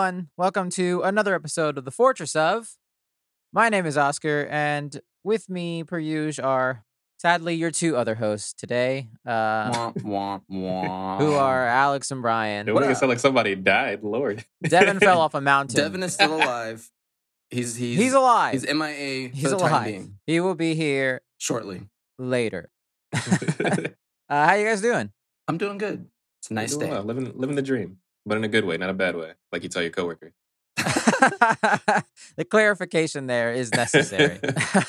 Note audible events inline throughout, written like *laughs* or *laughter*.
everyone. Welcome to another episode of The Fourtress of. My name is Oscar, and with me, per usual, are sadly your two other hosts today, uh, *laughs* who are Alex and Brian. What make it up? sound like somebody died, Lord. Devin fell *laughs* off a mountain. Devin is still *laughs* alive. He's he's He's alive. He's MIA for He's the time alive. being. He will be here Shortly. later. uh, how you guys doing? I'm doing good. It's a nice Doing day. well, living living the dream, but in a good way, not a bad way, like you tell your coworkers. *laughs* the clarification there is necessary.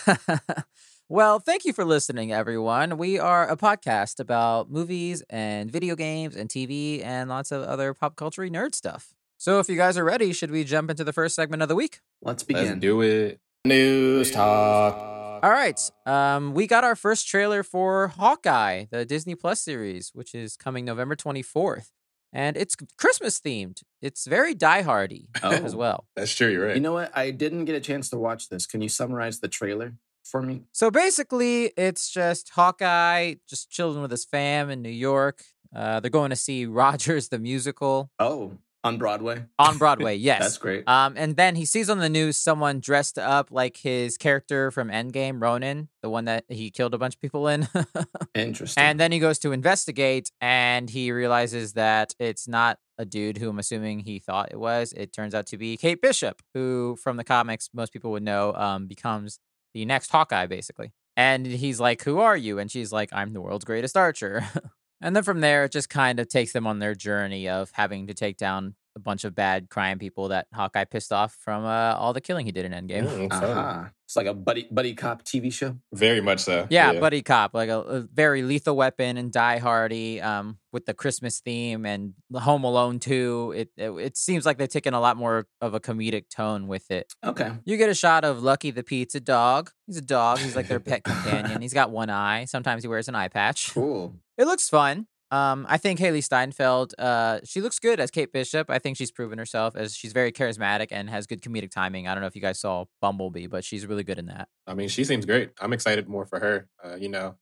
*laughs* *laughs* well, thank you for listening, everyone. We are a podcast about movies and video games and TV and lots of other pop culture nerd stuff. So, if you guys are ready, should we jump into the first segment of the week? Let's Let's begin. do it. News talk. All right. Um, we got our first trailer for Hawkeye, the Disney Plus series, which is coming November 24th. And it's Christmas themed. It's very diehardy as Oh. well. That's true. You're right. You know what? I didn't get a chance to watch this. Can you summarize the trailer for me? So basically, it's just Hawkeye just chilling with his fam in New York. Uh, they're going to see Rogers the musical Oh, on Broadway. on Broadway. *laughs* Yes, That's great. Um, and then he sees on the news someone dressed up like his character from Endgame, Ronin, the one that he killed a bunch of people in. *laughs* Interesting. and then he goes to investigate, and he realizes that it's not a dude who I'm assuming he thought it was. It turns out to be Kate Bishop, who from the comics most people would know um, becomes the next Hawkeye, basically. And he's like, "Who are you?" And she's like, "I'm the world's greatest archer." *laughs* and then from there, it just kind of takes them on their journey of having to take down a bunch of bad crime people that Hawkeye pissed off from uh, all the killing he did in Endgame. Mm, fun. Aha. It's like a buddy buddy cop TV show. Very much so. Yeah, buddy cop, like a, a very lethal weapon and Die Hardy, um, with the Christmas theme and the Home Alone too. It, it it seems like they've taken a lot more of a comedic tone with it. Okay. You get a shot of Lucky the pizza dog. He's a dog. He's like their pet *laughs* companion. He's got one eye. Sometimes he wears an eye patch. Cool. It looks fun. Um, I think Hailee Steinfeld, uh, she looks good as Kate Bishop. I think she's proven herself as she's very charismatic and has good comedic timing. I don't know if you guys saw Bumblebee, but she's really good in that. I mean, she seems great. I'm excited more for her. Uh, you know,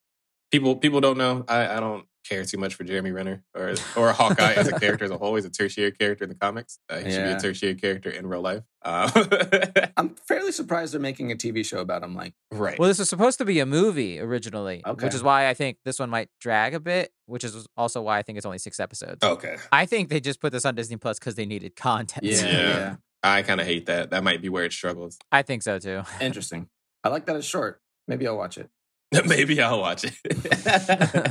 people people don't know. I, I don't care too much for Jeremy Renner or or Hawkeye as a *laughs* character as a whole. He's a tertiary character in the comics. Uh, he should be a tertiary character in real life. Uh, *laughs* I'm fairly surprised they're making a TV show about him. Like, right. Well, this was supposed to be a movie originally, Okay. which is why I think this one might drag a bit, which is also why I think it's only six episodes. okay. I think they just put this on Disney Plus because they needed content. yeah, Yeah. yeah. I kind of hate that. That might be where it struggles. I think so too. Interesting. I like that it's short. Maybe I'll watch it. *laughs* Maybe I'll watch it.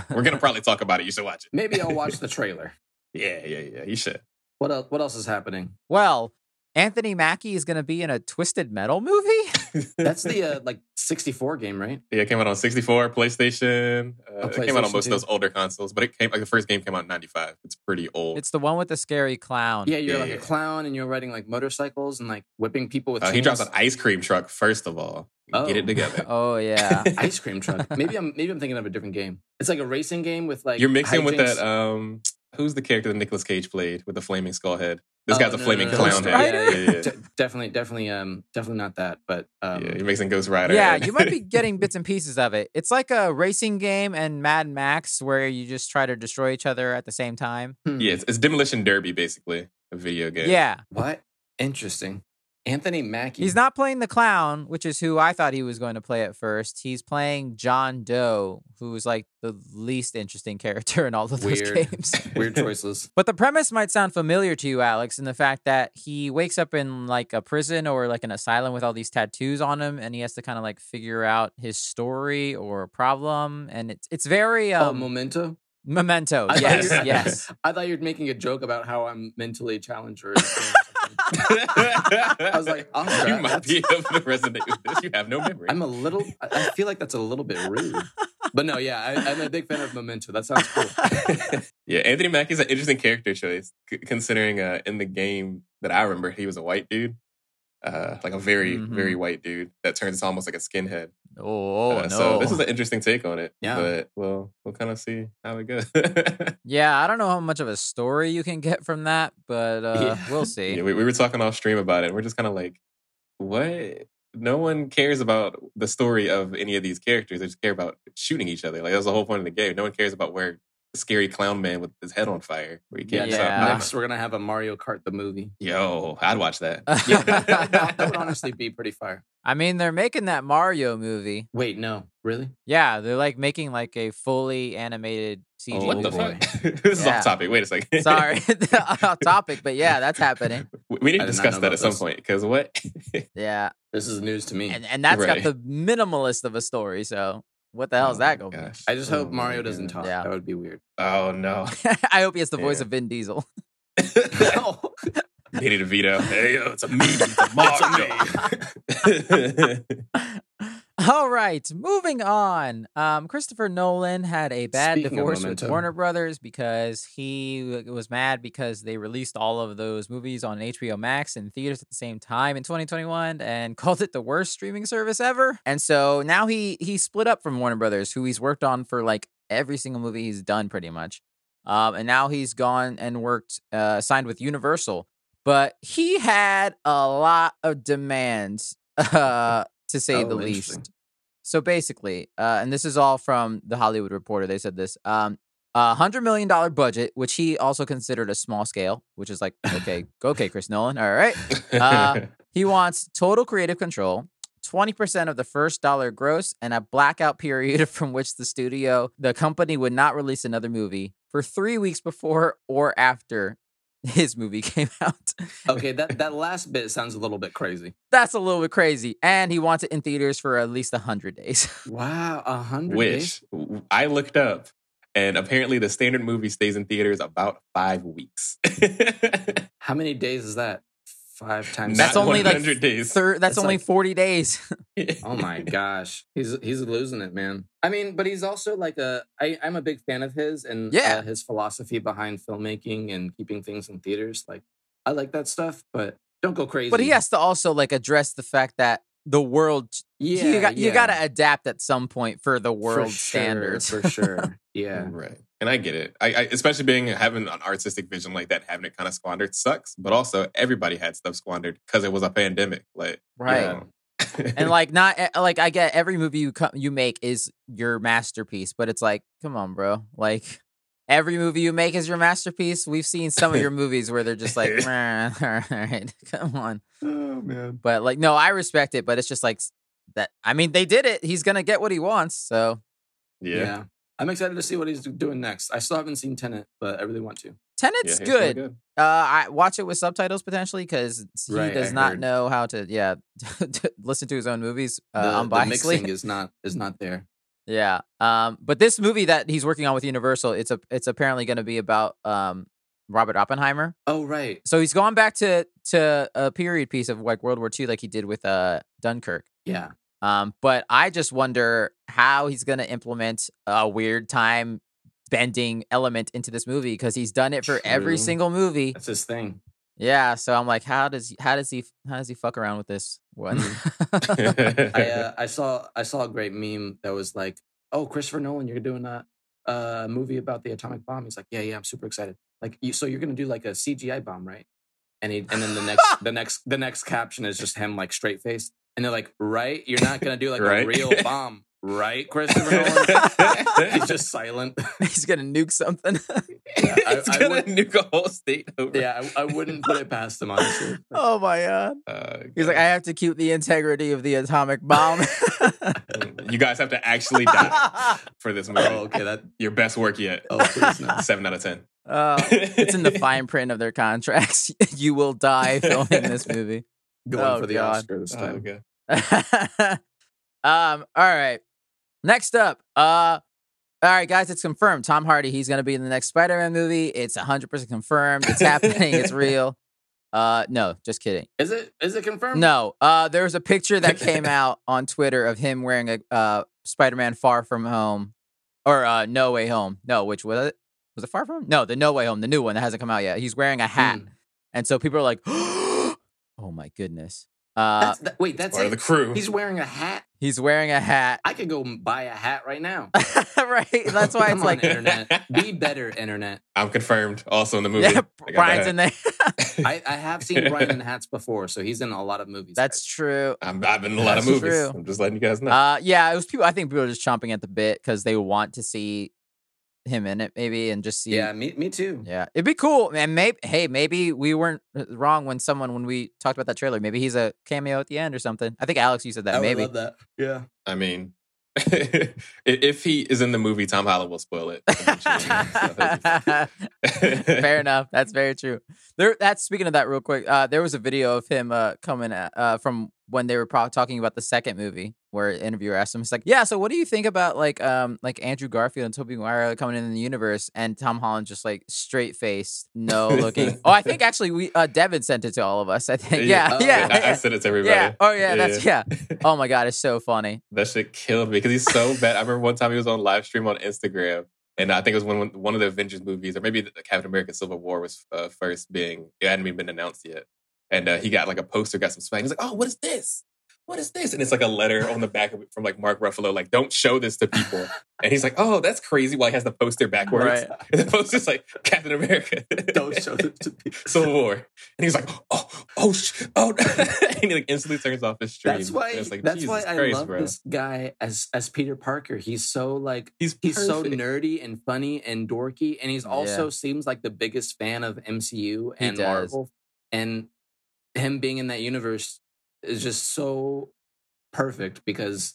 *laughs* We're gonna probably talk about it. You should watch it. Maybe I'll watch the *laughs* trailer. Yeah, yeah, yeah. You should. What else? What else is happening? Well, Anthony Mackie is going to be in a Twisted Metal movie. That's the uh, like 64 game, right? Yeah, it came out on 64, PlayStation. Uh, Oh, it came out on most too. of those older consoles, but it came like the first game came out in 95. It's pretty old. it's the one with the scary clown. Yeah, you're Yeah, like yeah. a clown and you're riding like motorcycles and like whipping people with Uh, he drops an ice cream truck first of all. Get Oh. it together. *laughs* Oh yeah. *laughs* ice cream truck. Maybe I'm maybe I'm thinking of a different game. It's like a racing game with like You're mixing with hijinks. that. Um, who's the character that Nicolas Cage played with the flaming skull head? This Oh, guy's a no, no, flaming no, no. clown Ghost head. Rider? Yeah, yeah, yeah. De- definitely, definitely, um, definitely not that. But um, yeah, you're mixing Ghost Rider. Yeah, you might be *laughs* getting bits and pieces of it. It's like a racing game and Mad Max where you just try to destroy each other at the same time. hmm. yeah, it's, it's Demolition Derby basically, a video game. Yeah. What? Interesting. Anthony Mackie. He's not playing the clown, which is who I thought he was going to play at first. He's playing John Doe, who's like the least interesting *laughs* character in all of those games. *laughs* *laughs* weird choices. But the premise might sound familiar to you, Alex, in the fact that he wakes up in like a prison or like an asylum with all these tattoos on him, and he has to kind of like figure out his story or problem, and it's it's very oh, um, Memento. memento. I Yes, yes. I thought you were making a joke about how I'm mentally challenged or. *laughs* I was like, you might be *laughs* able to resonate with this. You have no memory. I'm a little. I feel like that's a little bit rude. But no, yeah, I, I'm a big fan of Memento. That sounds cool. *laughs* yeah, Anthony Mackie's an interesting character choice, c- considering uh, in the game that I remember, he was a white dude, uh, like a very, Mhm. very white dude that turns into almost like a skinhead. Oh, Uh, no. So this is an interesting take on it. Yeah. but we'll we'll kind of see how it goes. *laughs* yeah, I don't know how much of a story you can get from that, but uh, Yeah. we'll see. yeah, we, we were talking off stream about it. We're just kind of like, what? No one cares about the story of any of these characters. They just care about shooting each other. Like that's the whole point of the game. No one cares about where scary clown man with his head on fire. Where he can't Yeah. stop. Next, we're gonna have a Mario Kart the movie. Yo, I'd watch that. *laughs* Yeah, that, that- that would *laughs* honestly be pretty fire. I mean, they're making that Mario movie. Wait, no, really? Yeah, they're like making like a fully animated CG. Oh, what the fuck? *laughs* this is Yeah. off topic. Wait a second. Sorry, off topic, but yeah, that's happening. We- we need to discuss that about at some this. point because what? Yeah, This is news to me. and and that's Right. got the minimalist of a story. So what the hell is Oh that going to be? I just hope Oh Mario doesn't talk. Yeah. That would be weird. Oh no. *laughs* I hope he has the voice Yeah. of Vin Diesel. They need a veto. Hey, yo, it's a me. *laughs* It's a Mario. *laughs* All right, moving on. Um, Christopher Nolan had a bad Speaking divorce with Warner Brothers because he was mad because they released all of those movies on HBO Max in theaters at the same time in 2021 and *laughs* called it the worst streaming service ever. And so now he he split up from Warner Brothers, who he's worked on for like every single movie he's done pretty much. Um, and now he's gone and worked uh, signed with Universal, but he had a lot of demands. *laughs* Uh, to say Oh, the least. So basically, uh, and this is all from the Hollywood Reporter. They said this: um, a hundred million dollar budget, which he also considered a small scale, which is like, okay, *laughs* okay, Chris Nolan, all right. Uh, *laughs* He wants total creative control. 20% of the first dollar gross and a blackout period *laughs* from which the studio, the company would not release another movie for three weeks before or after *laughs* his movie came *laughs* out. okay, that, that last bit sounds a little bit crazy. That's a little bit crazy. And he wants it in theaters for at least 100 days. *laughs* Wow, a hundred days. Which I looked up, and apparently the standard movie stays in theaters about five weeks. How many days is that? Five times. That's Not only like 100 days. Thir- that's That's only like- 40 days. *laughs* Oh my gosh, he's he's losing it, man. I mean, but he's also like a. I, I'm a big fan of his and Yeah. uh, his philosophy behind filmmaking and keeping things in theaters. Like, I like that stuff, but don't go crazy. but he has to also like address the fact that the world yeah, you got you got to adapt at some point for the For world sure, standards. for *laughs* sure. Yeah, Right. And I get it. I, I especially being having an artistic vision like that, having it kind of squandered sucks. But also, everybody had stuff squandered because it was a pandemic. Like, you Right. know. and *laughs* like not eh, like I get every movie you co- you make is your masterpiece, but it's like, come on, bro. Like every movie you make is your masterpiece. We've seen some of your *laughs* movies where they're just like, "Meh, all right, come on. Oh man. But like, no, I respect it, but it's just like that. I mean, they did it. He's gonna get what he wants. So Yeah. yeah. I'm excited to see what he's doing next. I still haven't seen Tenet, but I really want to. Tenet's Yeah, he's really good. Uh, I watch it with subtitles potentially because he Right, does I not heard. know how to, yeah, *laughs* to listen to his own movies The, uh, the unbiasedly. mixing is not is not there. *laughs* Yeah. Um, but this movie that he's working on with Universal, it's a it's apparently going to be about um Robert Oppenheimer. Oh right. So he's going back to to a period piece of like World War II, like he did with uh Dunkirk. Yeah. Um, but I just wonder how he's going to implement a weird time bending element into this movie because he's done it for every single movie. That's his thing. Yeah. So I'm like, how does how does he how does he fuck around with this one? *laughs* I uh, I saw I saw a great meme that was like, "Oh, Christopher Nolan, you're doing a a movie about the atomic bomb." He's like, "Yeah, yeah, I'm super excited." Like, you, so you're gonna do like a CGI bomb, right? And he and then the next *laughs* the next the next caption is just him like straight faced, and they're like, "Right? You're not gonna do like a real bomb, right, Christopher *laughs* Nolan?" *laughs* He's just silent. *laughs* he's gonna nuke something. Yeah, I- it's I gonna would- nuke a whole state over. yeah, I, I wouldn't put it past him honestly. oh my god. Uh, He's like, I have to keep the integrity of the atomic bomb. you guys have to actually die for this movie. Oh, okay, that Your best work yet. Oh, please no. Seven out of ten. Uh, it's in the fine print of their contracts. you will die filming this movie. going Oh, for the God. Oscar this Oh, time. okay. *laughs* um. All right. Next up. Uh. All right, guys. It's confirmed. Tom Hardy. He's gonna be in the next Spider-Man movie. It's hundred percent confirmed. It's happening. it's *laughs* real. Uh. No. Just kidding. Is it is it confirmed? No. Uh. There was a picture that came *laughs* out on Twitter of him wearing a uh Spider-Man Far From Home, or uh No Way Home. No, which was it? Was it Far From? No, the No Way Home, the new one that hasn't come out yet. He's wearing a hat, Hmm. and so people are like, *gasps* "Oh my goodness." Uh. That's, that, wait, that's Part of it. the crew. He's wearing a hat. He's wearing a hat. I could go buy a hat right now. *laughs* right. That's why *laughs* it's like internet. Be *laughs* better, internet. I'm confirmed. Also in the movie. Yeah, I Brian's in there. I, I have seen Brian in hats before, so he's in a lot of movies. That's guys. true. I'm, I've been in a lot of movies. true. I'm just letting you guys know. Uh yeah, it was people I think people are just chomping at the bit because they want to see him in it, maybe, and just see. Yeah, me me too. Yeah, it'd be cool. And maybe, hey, maybe we weren't uh, wrong when someone when we talked about that trailer. Maybe he's a cameo at the end or something. I think Alex, you said that. I would maybe. love that. Yeah. I mean, *laughs* if he is in the movie, Tom Holland will spoil it. eventually, *laughs* so he'll be fine. *laughs* Fair enough. That's very true. There. That's speaking of that, real quick. Uh, there was a video of him uh, coming at, uh, from when they were pro- talking about the second movie, where an interviewer asked him, "It's like, yeah, so what do you think about like um like Andrew Garfield and Tobey Maguire coming in the universe?" And Tom Holland just like straight faced, no looking. *laughs* oh, I think actually we uh, Devin sent it to all of us. I think. Yeah. Oh, Yeah. I, I yeah. said it to everybody. Yeah. Oh yeah. That's yeah. *laughs* Oh my god, it's so funny. That shit killed me because he's so bad. I remember one time he was on live stream on Instagram, and I think it was when when one of the Avengers movies, or maybe the Captain America: Civil War was uh, first being. It hadn't even been announced yet, and uh, he got like a poster, got some swag. He's like, "Oh, what is this? What is this?" And it's like a letter on the back of it from like Mark Ruffalo, like, "Don't show this to people." and he's like, "Oh, that's crazy." Why he has the poster backwards? Right. *laughs* And the poster's like Captain America. Don't show this to *laughs* people. Civil War, and he's like, "Oh, oh, sh- oh!" *laughs* and he like instantly turns off his stream. That's why. Like, that's why I Christ, love bro. this guy as as Peter Parker. He's so like He's he's so nerdy and funny and dorky, and he's also seems like the biggest fan of MCU and. Marvel. And him being in that universe is just so perfect because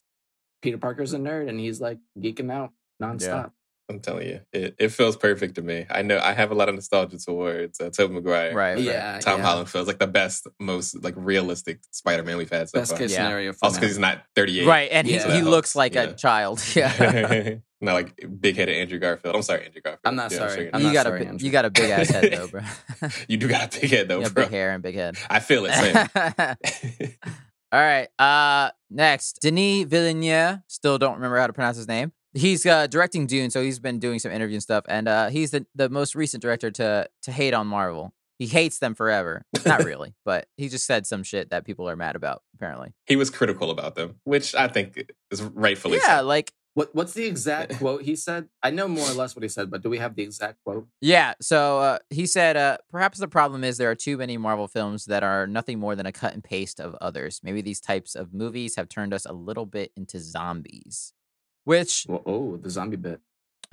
Peter Parker's a nerd and he's like geeking out nonstop. I'm telling you, it, it feels perfect to me. I know I have a lot of nostalgia towards uh, Tobey Maguire. Right. right. Yeah, Tom yeah. Holland feels like the best, most like realistic Spider-Man we've had so Best far. case Yeah. scenario for Also because he's not 38. Right, and he, Yeah. he That looks like yeah. a child. *laughs* Yeah. *laughs* *laughs* not like big-headed Andrew Garfield. I'm sorry, Andrew Garfield. I'm not Yeah, sorry. you're I'm you not got sorry, a big, Andrew. you got a big ass head though, bro. *laughs* *laughs* You do got a big head though, yeah, bro. big hair and big head. I feel it. Same. *laughs* All right. Uh next, Denis Villeneuve. Still don't remember how to pronounce his name. He's uh, directing Dune, so he's been doing some interview and stuff, and uh, he's the, the most recent director to to hate on Marvel. He hates them forever. Not really, but he just said some shit that people are mad about. Apparently, he was critical about them, which I think is rightfully yeah, so. like What what's the exact quote he said? I know more or less what he said, but do we have the exact quote? Yeah, so uh, he said, uh, perhaps the problem is there are too many Marvel films that are nothing more than a cut and paste of others. Maybe these types of movies have turned us a little bit into zombies. Which, Well, oh, the zombie bit.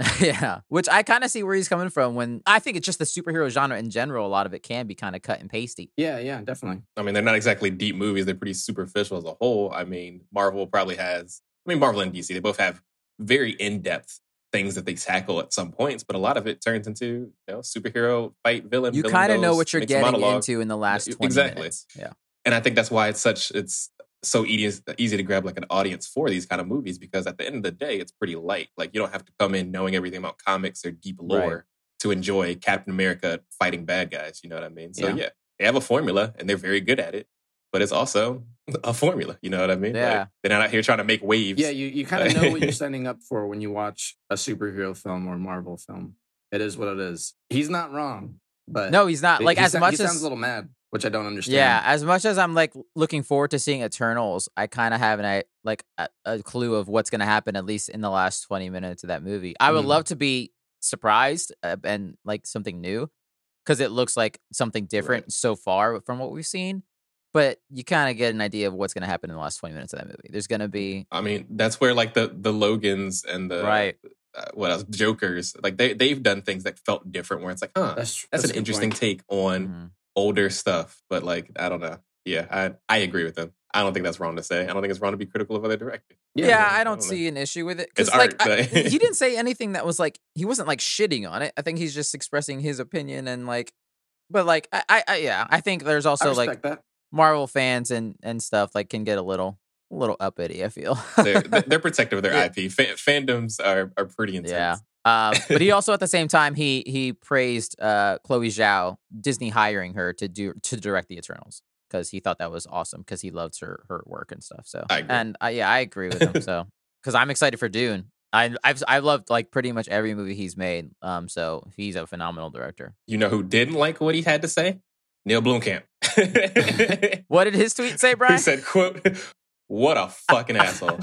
*laughs* yeah, which I kind of see where he's coming from when I think it's just the superhero genre in general. A lot of it can be kind of cut and pasty. Yeah, yeah, definitely. I mean, they're not exactly deep movies. They're pretty superficial as a whole. I mean, Marvel probably has, I mean, Marvel and DC, they both have very in depth things that they tackle at some points, but a lot of it turns into, you know, superhero fight villain. You kind of know what you're getting monologue. into in the last Yeah, 20 exactly. minutes. Yeah. And I think that's why it's such, it's so easy, easy to grab like an audience for these kind of movies because at the end of the day, it's pretty light. Like you don't have to come in knowing everything about comics or deep lore Right. to enjoy Captain America fighting bad guys. You know what I mean? So Yeah. yeah, they have a formula and they're very good at it, but it's also a formula. You know what I mean? Like, Yeah. they're not out here trying to make waves. Yeah, you, you kind of know what you're *laughs* signing up for when you watch a superhero film or Marvel film. It is what it is. He's not wrong, but No, he's not. Like, he as sou- much he sounds as. a little mad, which I don't understand. Yeah, as much as I'm like looking forward to seeing Eternals, I kind of have an I like a, a clue of what's going to happen at least in the last 20 minutes of that movie. I would Mhm. love to be surprised uh, and like something new because it looks like something different so far from what we've seen. But you kind of get an idea of what's going to happen in the last 20 minutes of that movie. There's going to be I mean, that's where like the the Logans and the right. uh, what else Jokers like they they've done things that felt different. Where it's like, huh, that's that's, a an interesting point. take on Mhm. older stuff. But like, I don't know. Yeah, I I agree with them. I don't think that's wrong to say. I don't think it's wrong to be critical of other directors. Yeah, Yeah, I I don't don't know. see an issue with it. It's like, art, I- he didn't *laughs* say anything that was like he wasn't like shitting on it. I think he's just expressing his opinion and like, but like, I, I, yeah, I think there's also like that. Marvel fans and and stuff like can get a little a little uppity. I feel. They're they're protective of *laughs* their Yeah. IP. Fa- fandoms are are pretty intense. Yeah. Um, *laughs* but he also at the same time he he praised uh, Chloe Zhao Disney hiring her to do to direct the Eternals because he thought that was awesome because he loves her her work and stuff. So and uh, yeah, I agree with him. *laughs* So because I'm excited for Dune. I I've I've loved like pretty much every movie he's made. Um, so he's a phenomenal director. You know who didn't like what he had to say? Neil Blomkamp. *laughs* What did his tweet say, Brian? he said, "quote What a fucking asshole."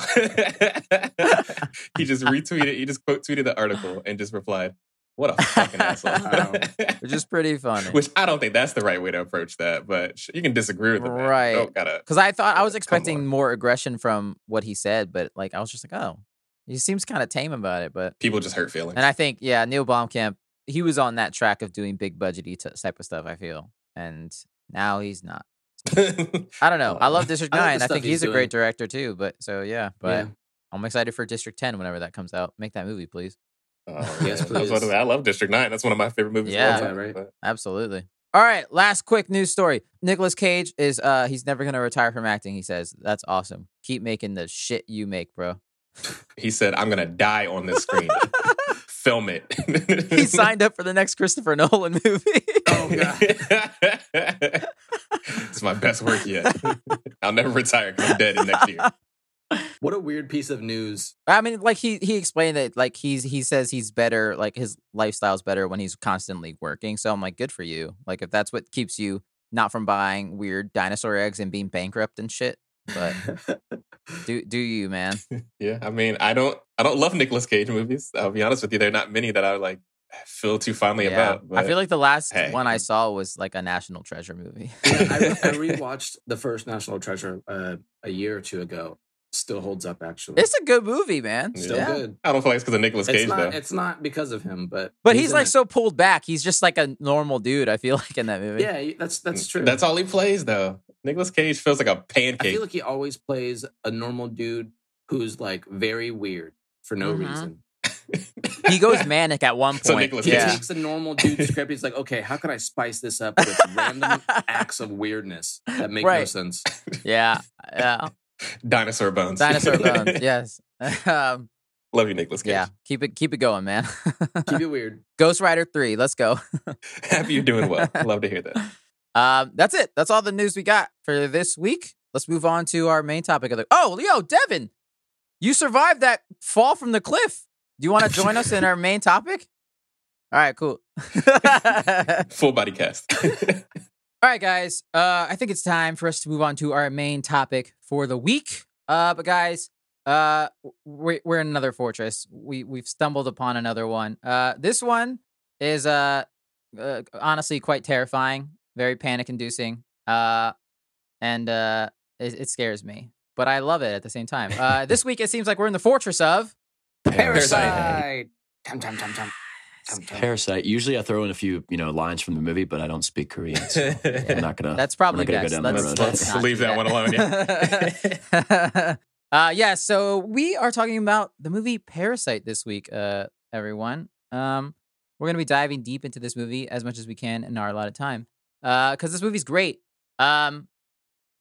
he just retweeted. He just quote tweeted the article and just replied, "What a fucking asshole." *laughs* Which is pretty funny. Which I don't think that's the right way to approach that, but you can disagree with it. Right. Oh, because I thought I was expecting more aggression from what he said, but like I was just like, oh, He seems kind of tame about it, but People just hurt feelings. and I think yeah, Neil Blomkamp, he was on that track of doing big budgety t- type of stuff. I feel, and now he's not. *laughs* I don't know. I love District I like the Nine. I, stuff think he's he's, a great director too. But so yeah, but Yeah. I'm excited for District Ten whenever that comes out. Make that movie, please. Oh, *laughs* Yes, man. I, was about to please. say, I love District Nine. That's one of my favorite movies. of all Yeah. time, Yeah, right. but- Absolutely. All right, last quick news story. Nicolas Cage is uh he's never gonna retire from acting. He says that's awesome. Keep making the shit you make, bro. He said, "I'm gonna die on this screen. *laughs* Film it." he signed up for the next Christopher Nolan movie. *laughs* Oh, God. *laughs* it's my best work yet. *laughs* I'll never retire because I'm dead in next year. What a weird piece of news. I mean, like he he explained that like he's he says he's better, like his lifestyle's better when he's constantly working. So I'm like, good for you. Like if that's what keeps you not from buying weird dinosaur eggs and being bankrupt and shit. But do do you, man? *laughs* Yeah, I mean, I don't, I don't love Nicolas Cage movies. I'll be honest with you; there are not many that I like feel too fondly Yeah. about. But I feel like the last hey. one I saw was like a National Treasure movie. *laughs* Yeah, I, I *laughs* rewatched the first National Treasure uh, a year or two ago. Still holds up, actually. it's a good movie, man. Yeah. still Yeah. good. I don't feel like it's because of Nicolas It's Cage not. though. It's not because of him, but But he's, in like it. so pulled back. He's just like a normal dude. I feel like in that movie. Yeah, that's that's true. That's all he plays though. Nicolas Cage feels like a pancake. I feel like he always plays a normal dude who's like very weird for no Mhm. reason. He goes *laughs* manic at one point. So Nicolas He Cage yeah. takes a normal dude *laughs* script. He's like, okay, how can I spice this up with random *laughs* acts of weirdness that make no sense? yeah, yeah. Dinosaur bones. Dinosaur bones. Yes. um, Love you, Nicolas Cage. yeah. Keep it keep it going, man. Keep it weird. Ghost Rider three. Let's go. Happy you're doing well. Love to hear that. Um, that's it. That's all the news we got for this week. Let's move on to our main topic of the. Oh, Leo Devin, you survived that fall from the cliff. Do you want to join us in our main topic? All right, cool. *laughs* Full body cast. *laughs* All right, guys. Uh, I think it's time for us to move on to our main topic for the week. Uh, but guys, uh, we're we're in another fortress. We we've stumbled upon another one. Uh, this one is uh, uh honestly quite terrifying, very panic inducing. Uh, and uh, it, it scares me, but I love it at the same time. Uh, this week it seems like we're in the fortress of Parasite. Tum tum tum tum. Tum, tum. Parasite. Usually I throw in a few, you know, lines from the movie, but I don't speak Korean. So I'm not gonna. That's probably we're not best. gonna go down let's, road. let's Leave do that one alone, Yeah. *laughs* uh, yeah. So we are talking about the movie Parasite this week, uh, everyone. Um, we're gonna be diving deep into this movie as much as we can in our allotted time, uh, because this movie's great. Um,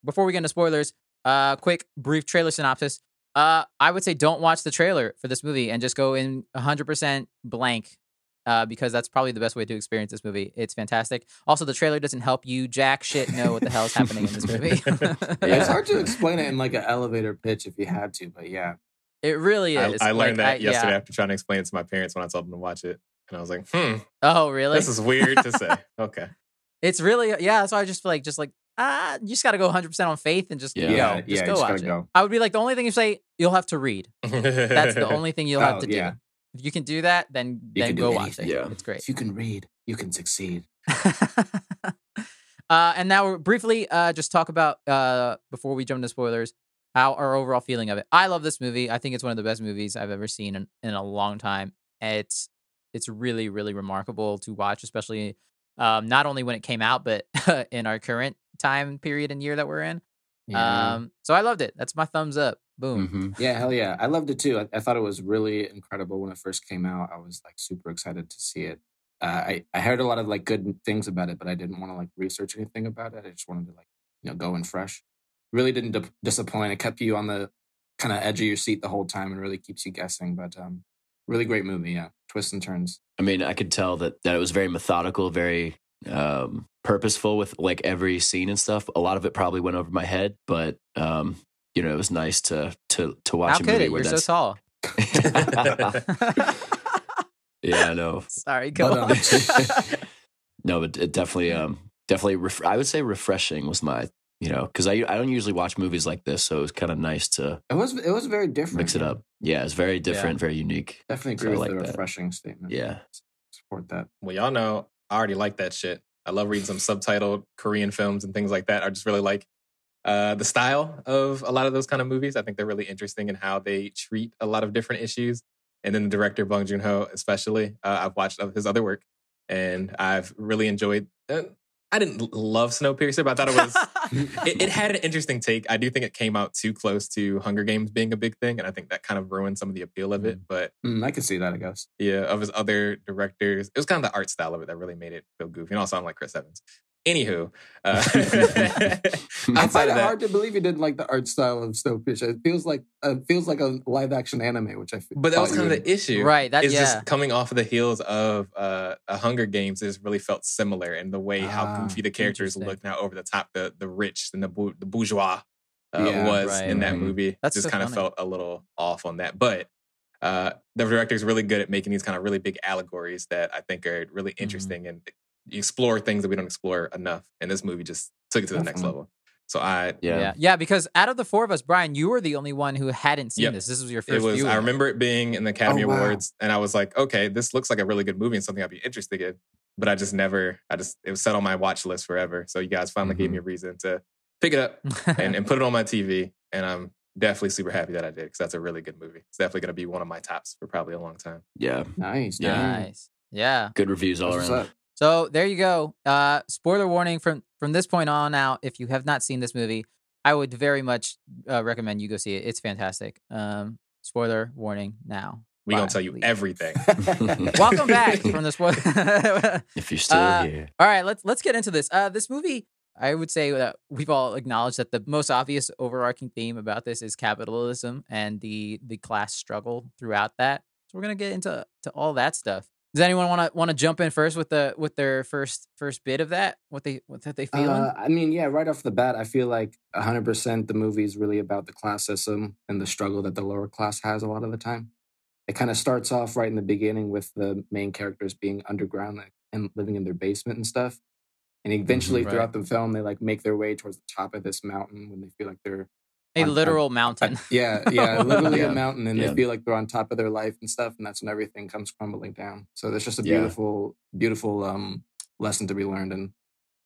before we get into spoilers, uh, quick brief trailer synopsis. Uh, I would say don't watch the trailer for this movie and just go in 100% blank uh, because that's probably the best way to experience this movie. It's fantastic. Also, the trailer doesn't help you jack shit know what the hell is happening in this movie. *laughs* Yeah, it's hard to explain it in like an elevator pitch if you had to, but yeah. *laughs* It really is. I learned Like, that yesterday yeah. after trying to explain it to my parents when I told them to watch it. And I was like, hmm, Oh, really? this is weird to say. *laughs* Okay. It's really yeah. So I just feel like just like ah, you just got to go 100 percent on faith and just Yeah. go. Yeah, just yeah, go just watch it. go. I would be like the only thing you say you'll have to read. That's the *laughs* only thing you'll have Oh, to do. If you can do that, then You then go watch it. Yeah. It's great. If you can read, you can succeed. *laughs* uh, and now we're briefly uh, just talk about uh, before we jump into spoilers how our overall feeling of it. I love this movie. I think it's one of the best movies I've ever seen in, in a long time. It's it's really really remarkable to watch, especially um, not only when it came out, but *laughs* in our current time period and year that we're in. Yeah. Um, so I loved it. That's my thumbs up. Boom. Mhm. yeah, hell yeah. I loved it too. I, I thought it was really incredible when it first came out. I was like super excited to see it. Uh, I, I heard a lot of like good things about it, but I didn't want to like research anything about it. I just wanted to like, you know, go in fresh. Really didn't di- disappoint. It kept you on the kind of edge of your seat the whole time and really keeps you guessing. But um, really great movie. Yeah. Twists and turns. I mean, I could tell that that it was very methodical, very um, purposeful with like every scene and stuff. A lot of it probably went over my head, but um, you know, it was nice to to to watch How a could movie it? where You're so that's. tall. *laughs* *laughs* yeah, I know. Sorry, go But, on. um, *laughs* No, but it definitely, um, definitely. Ref- I would say refreshing was my, you know, because I I don't usually watch movies like this, so it was kind of nice to It was it was very different. mix it up. Yeah, it's very different, very unique. Definitely So agree with like the that. refreshing statement. Yeah. Support that. Well, y'all know I already like that shit. I love reading some subtitled Korean films and things like that. I just really like uh, the style of a lot of those kind of movies. I think they're really interesting in how they treat a lot of different issues. And then the director Bong Joon Ho, especially, uh, I've watched of his other work, and I've really enjoyed. Uh, I didn't love Snowpiercer, but I thought it was *laughs* it, it, had an interesting take. I do think it came out too close to Hunger Games being a big thing, and I think that kind of ruined some of the appeal of it. But mm, I can see that, I guess. Yeah, of his other directors, it was kind of the art style of it that really made it feel goofy. And also, I'm like Chris Evans. Anywho, uh, *laughs* *laughs* I find it that, hard to believe you didn't like the art style of Snowpiercer. It feels like uh, feels like a live action anime, which I. But that was kind of the issue, right? That is yeah. just coming off of the heels of uh, a Hunger Games. Is really felt similar in the way how ah, goofy the characters look now over the top, the the rich and the the bourgeois uh, yeah, was right, in that right. movie. That's just so kind of felt a little off on that, but. Uh, the director is really good at making these kind of really big allegories that I think are really mm-hmm. interesting mm-hmm. and explore things that we don't explore enough. And this movie just took it to the next level. So I yeah. yeah yeah because out of the four of us, Brian, you were the only one who hadn't seen yep. this. This was your first. It was. Viewing. I remember it being in the Academy oh, wow. Awards, and I was like, okay, this looks like a really good movie and something I'd be interested in. But I just never. I just it was set on my watch list forever. So you guys finally mm-hmm. gave me mm-hmm. a reason to pick it up and, and put it on my TV, and I'm definitely super happy that I did because that's a really good movie. It's definitely going to be one of my tops for probably a long time. Yeah, nice, yeah. nice, yeah. Good reviews all What's around. So there you go. Uh, spoiler warning from from this point on out. If you have not seen this movie, I would very much uh, recommend you go see it. It's fantastic. Um, spoiler warning now. We gonna tell you leave. everything. *laughs* *laughs* Welcome back from the spoiler. *laughs* if you're still uh, here. All right, let's let's get into this. Uh, this movie, I would say that we've all acknowledged that the most obvious overarching theme about this is capitalism and the the class struggle throughout that. So we're gonna get into to all that stuff. Does anyone want to want to jump in first with the with their first first bit of that? What they what that they feeling? Uh, I mean, yeah, right off the bat, I feel like 100 percent the movie is really about the class system and the struggle that the lower class has a lot of the time. It kind of starts off right in the beginning with the main characters being underground and living in their basement and stuff. And eventually, mm-hmm, right. throughout the film, they like make their way towards the top of this mountain when they feel like they're a on, literal on, mountain. *laughs* yeah, yeah, literally yeah. a mountain, and yeah. they feel like they're on top of their life and stuff, and that's when everything comes crumbling down. So there's just a beautiful, yeah. beautiful um, lesson to be learned and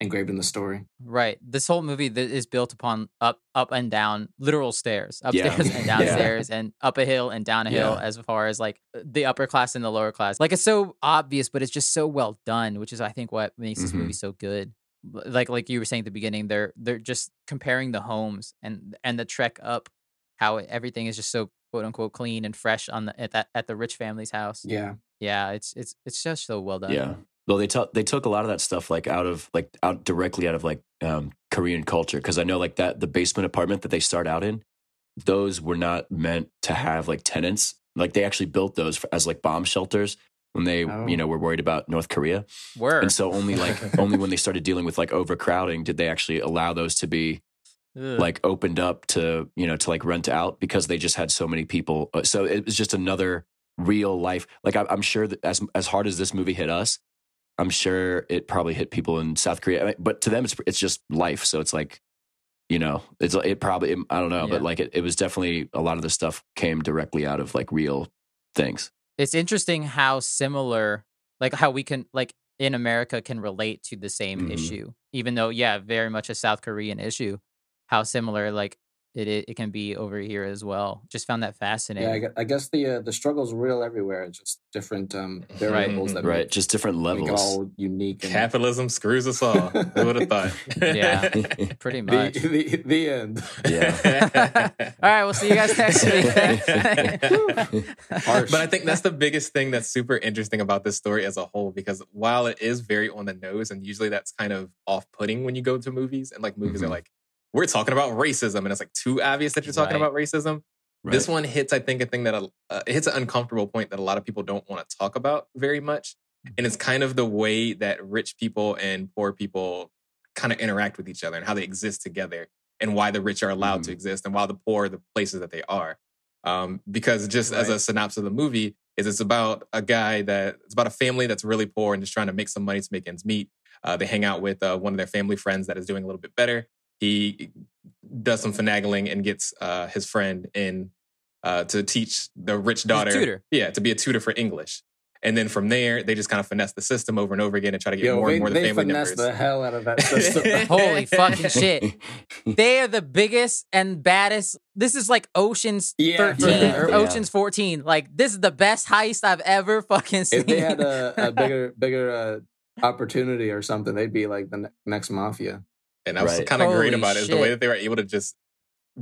engraved in the story. Right. This whole movie is built upon up, up and down, literal stairs, upstairs *laughs* and downstairs, and up a hill and down a hill. As far as like the upper class and the lower class, like it's so obvious, but it's just so well done, which is I think what makes this mm-hmm. movie so good like like you were saying at the beginning they're they're just comparing the homes and and the trek up how everything is just so quote unquote clean and fresh on the at that at the rich family's house. Yeah. Yeah it's it's it's just so well done. Yeah. Well they took they took a lot of that stuff like out of like out directly out of like um korean culture because i know like that the basement apartment that they start out in those were not meant to have like tenants. Like they actually built those for, as like bomb shelters when they oh. you know were worried about North Korea. Were and so only like *laughs* only when they started dealing with like overcrowding did they actually allow those to be Ugh. like opened up to you know to like rent out because they just had so many people. Uh, so it was just another real life. Like I'm sure that as as hard as this movie hit us, I'm sure it probably hit people in South Korea. I mean, but to them, it's it's just life. So it's like you know it's it probably i don't know yeah. but like it, it was definitely a lot of the stuff came directly out of like real things it's interesting how similar like how we can like in America can relate to the same mm-hmm. issue, even though yeah, very much a South Korean issue. How similar like it it can be over here as well. Just found that fascinating. Yeah, I guess the uh, the struggle's real everywhere. It's just different um, variables right. that right, make, just different levels. Make all unique. And... Capitalism screws us all. Who would have thought? yeah, *laughs* pretty much. The, the, the end. Yeah. *laughs* all right, we'll see you guys next week. but I think that's the biggest thing that's super interesting about this story as a whole, because while it is very on the nose, and usually that's kind of off putting when you go to movies, and like movies mm-hmm. are like we're talking about racism and it's like too obvious that you're talking right. about racism. Right. This one hits, I think, a thing that uh, it hits an uncomfortable point that a lot of people don't want to talk about very much. And it's kind of the way that rich people and poor people kind of interact with each other and how they exist together and why the rich are allowed mm. to exist and why the poor are the places that they are. Um, because just right. as a synopsis of the movie is it's about a guy that it's about a family that's really poor and just trying to make some money to make ends meet. Uh, they hang out with uh, one of their family friends that is doing a little bit better he does some finagling and gets uh, his friend in uh, to teach the rich daughter. Tutor. Yeah, to be a tutor for English. And then from there, they just kind of finesse the system over and over again and try to get Yo, more they, and more of they the family finesse members. the hell out of that system. *laughs* Holy fucking *laughs* shit. They are the biggest and baddest. This is like Ocean's Yeah, 13 yeah, or yeah. Ocean's 14. Like, this is the best heist I've ever fucking seen. if they had a, a bigger *laughs* bigger uh, opportunity or something, they'd be like the ne- next mafia. And that was Right. kind of great Holy about it is the way that they were able to just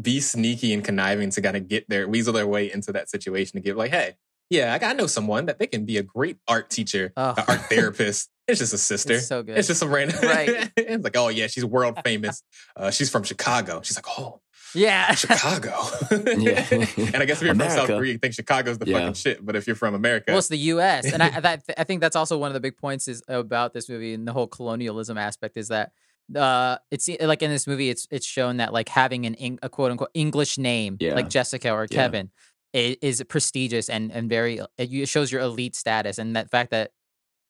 be sneaky and conniving to kind of get their weasel their way into that situation to give like, hey, yeah, I, got- I know someone that they can be a great art teacher, Oh. an art therapist. It's just a *laughs* sister. It's so good. It's just some random. Right. *laughs* it's like, oh yeah, she's world famous. *laughs* Uh, she's from Chicago. She's like, oh, yeah. Chicago. Yeah. and I guess if you're from South Korea, you think Chicago's the Yeah. fucking shit. But if you're from America, Well, it's the U.S. and I, that, I think that's also one of the big points is about this movie and the whole colonialism aspect is that uh, it's eh, like in this movie, it's it's shown that like having an Eng- a quote unquote English name Yeah. like Jessica or Yeah. Kevin i- is prestigious and and very uh, it shows your elite status and that fact that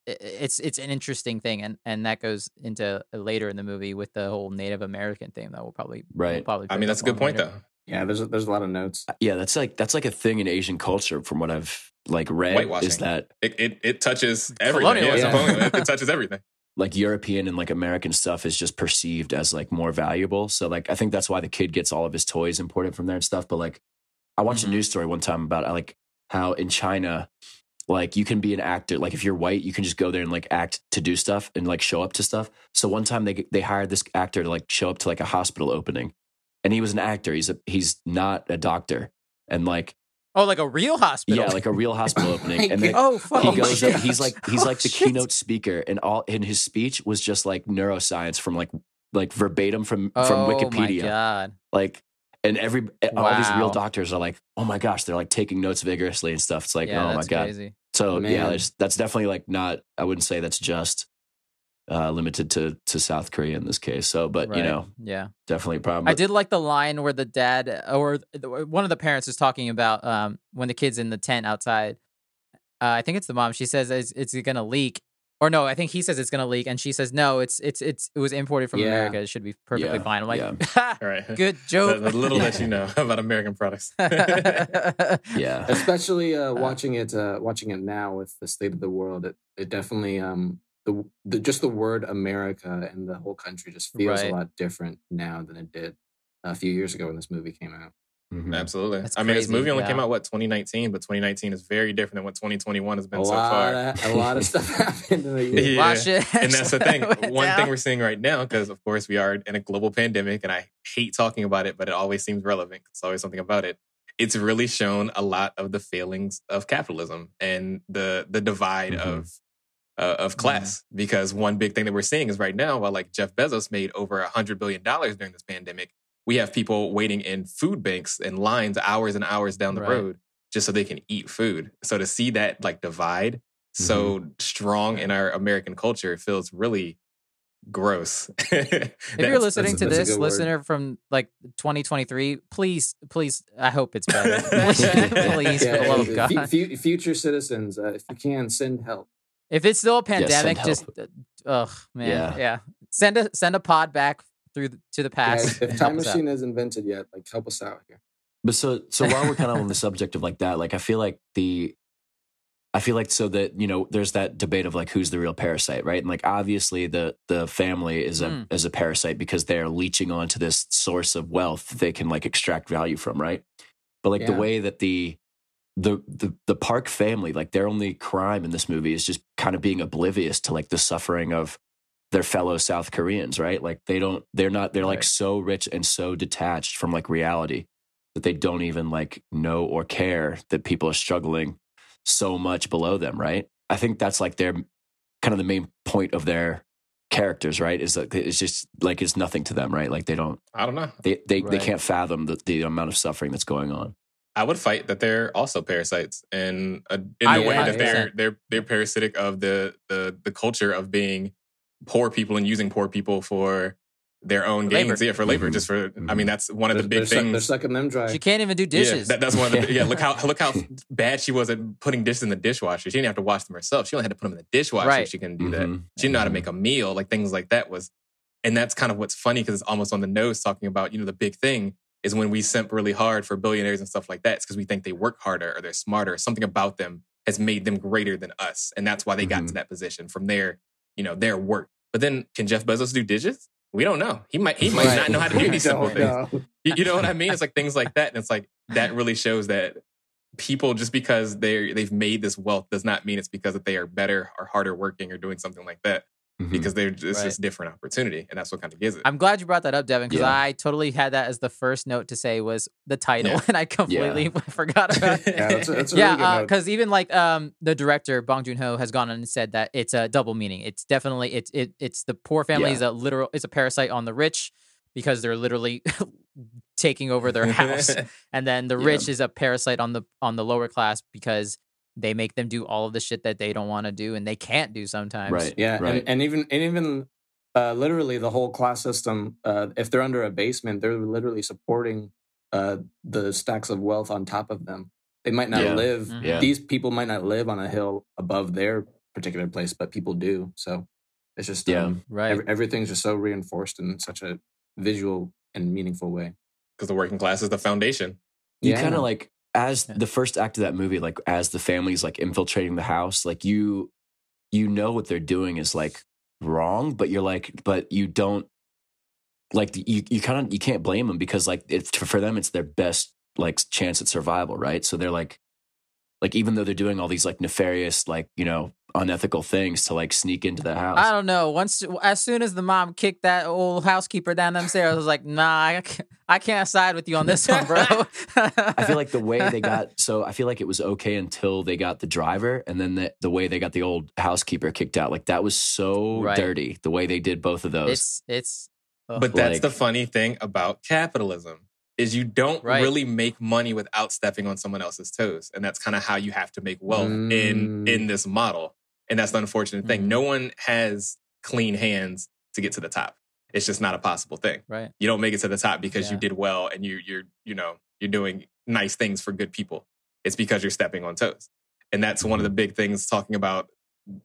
it's it's an interesting thing and and that goes into uh, later in the movie with the whole Native American thing that will probably we'll Right. probably I mean, that's a good point later. though. Yeah, there's a, there's a lot of notes. Uh, yeah, that's like that's like a thing in Asian culture from what I've like read Whitewashing. is that It it, it touches everything. Yeah, it's a Colonialism. colonial- it, it *laughs* touches everything. Like European and like American stuff is just perceived as like more valuable. So like I think that's why the kid gets all of his toys imported from there and stuff. But like I watched Mhm. a news story one time about like how in China, like you can be an actor. Like if you're white, you can just go there and like act to do stuff and like show up to stuff. So one time they they hired this actor to like show up to like a hospital opening, and he was an actor. He's a he's not a doctor, and like Oh, like a real hospital. yeah, like a real hospital *laughs* opening. And they, oh, fuck. he oh goes up, he's like he's like oh, the Oh, shit. keynote speaker and all in his speech was just like neuroscience from like like verbatim from from Oh my Wikipedia. god. Like and every eh, all these real doctors are like, "Oh my gosh, they're like taking notes vigorously and stuff." It's like, yeah, "Oh my god." crazy. So yeah, Man. there's, that's definitely like not I wouldn't say that's just uh limited to to South Korea in this case. So but you know, Yeah. definitely a problem. I did like the line where the dad uh, or one of the parents is talking about um, when the kid's in the tent outside. Uh, I think it's the mom. She says it's, it's gonna leak, or no, I think he says it's gonna leak, and she says no, it's it's it's it was imported from Yeah. America. It should be perfectly Yeah, fine. I'm like, *laughs* All right. *laughs* good joke. the little that you know *laughs* about American products. yeah. especially uh, Uh, watching it uh, watching it now with the state of the world it, it definitely um the, the just the word america and the whole country just feels Right. a lot different now than it did a few years ago when this movie came out Mhm. Absolutely. That's I mean, this movie only yeah. came out what 2019, but 2019 is very different than what 2021 has been a so far. of, a lot of stuff *laughs* happened in the *laughs* year Yeah. Watch it. *laughs* and that's the thing. One down. thing we're seeing right now, because of course we are in a global pandemic, and I hate talking about it, but it always seems relevant. It's always something about it. It's really shown a lot of the failings of capitalism and the the divide Mhm. of uh, of class. Because one big thing that we're seeing is right now, while like Jeff Bezos made over a hundred billion dollars during this pandemic, we have people waiting in food banks and lines hours and hours down the Right. road just so they can eat food. So to see that like divide so strong in our American culture, it feels really gross. *laughs* If you're listening to this, good word. listener from like 2023, please, please, I hope it's better. *laughs* *laughs* please, for the love of God. fu- fu- future citizens uh, if you can send help If it's still a send pandemic, help. just uh, ugh, man, Yeah. yeah. Send a send a pod back through the, to the past. if, if time machine is invented yet like help us out here But so so while we're kind of on the *laughs* subject of like that, like I feel like the I feel like so that you know there's that debate of like who's the real parasite, right? And like obviously the the family is a Mm. is a parasite because they're leeching onto this source of wealth they can like extract value from, right? But like the way that the the the the Park family, like their only crime in this movie is just kind of being oblivious to like the suffering of their fellow South Koreans, right? Like they don't they're not they're like Right. so rich and so detached from like reality that they don't even like know or care that people are struggling so much below them, right? I think that's like their kind of the main point of their characters, right? Is that it's just like it's nothing to them, right? Like they don't I don't know. they they, they can't fathom the, the amount of suffering that's going on. I would fight that they're also parasites in a, in the way yeah, that they're they're they're parasitic of the the the culture of being poor people and using poor people for their own For gains. Yeah, for labor. Mhm. Just for I mean, that's one of the they're, big they're, suck- they're sucking them dry She can't even do Yeah, dishes. that, that's one of *laughs* the yeah. Look how look how bad she was at putting dishes in the dishwasher. She didn't have to wash them herself. She only had to put them in the dishwasher. Right. She couldn't do that. Mhm. She didn't know how to Mhm. make a meal, like things like that was, and that's kind of what's funny because it's almost on the nose talking about you know the big thing is when we simp really hard for billionaires and stuff like that. It's because we think they work harder or they're smarter. Something about them has made them greater than us, and that's why they got Mhm. to that position from their, you know, their work. But then, can Jeff Bezos do digits? We don't know. He might. He might Right. not know how to *laughs* do these simple things. You, you know what I mean? It's like things like that, and it's like that really shows that people just because they they've made this wealth does not mean it's because that they are better or harder working or doing something like that. Mhm. Because they're it's Right. just different opportunity, and that's what kind of gives it. I'm glad you brought that up, Devin, because Yeah. I totally had that as the first note to say was the title, Yeah. *laughs* and I completely *laughs* forgot about it. Yeah, that's a, that's a really good yeah, note. because even like um the director Bong Joon Ho has gone on and said that it's a double meaning. It's definitely it's it it's the poor family Yeah. is a literal it's a parasite on the rich because they're literally *laughs* taking over their house, and then the Yeah. rich is a parasite on the on the lower class because they make them do all of the shit that they don't want to do and they can't do sometimes. Right. Yeah, Right. and, and even and even uh, literally the whole class system. Uh, if they're under a basement, they're literally supporting uh, the stacks of wealth on top of them. They might not Yeah. live. Mhm. Yeah. These people might not live on a hill above their particular place, but people do. So it's just Yeah. um, Right. ev- everything's just so reinforced in such a visual and meaningful way. because the working class is the foundation. you Yeah. kind of like as Yeah. the first act of that movie like as the family's like infiltrating the house like you you know what they're doing is like wrong but you're like but you don't like you you kind of you can't blame them because like it's for them it's their best like chance at survival right so they're like like even though they're doing all these like nefarious like you know unethical things to like sneak into the house I don't know. Once, as soon as the mom kicked that old housekeeper down them stairs, I was like, "Nah, I can't, I can't side with you on this one, bro." *laughs* I feel like the way they got *laughs* so I feel like it was okay until they got the driver and then the, the way they got the old housekeeper kicked out. Like that was so Right. dirty the way they did both of those. it's it's. ugh. But that's Like- the funny thing about capitalism is you don't Right. really make money without stepping on someone else's toes, and that's kind of how you have to make wealth in Mm. in this model. And that's the unfortunate thing. Mhm. No one has clean hands to get to the top. It's just not a possible thing. right. You don't make it to the top because you did well and you you're you know you're doing nice things for good people. It's because you're stepping on toes, and that's one of the big things talking about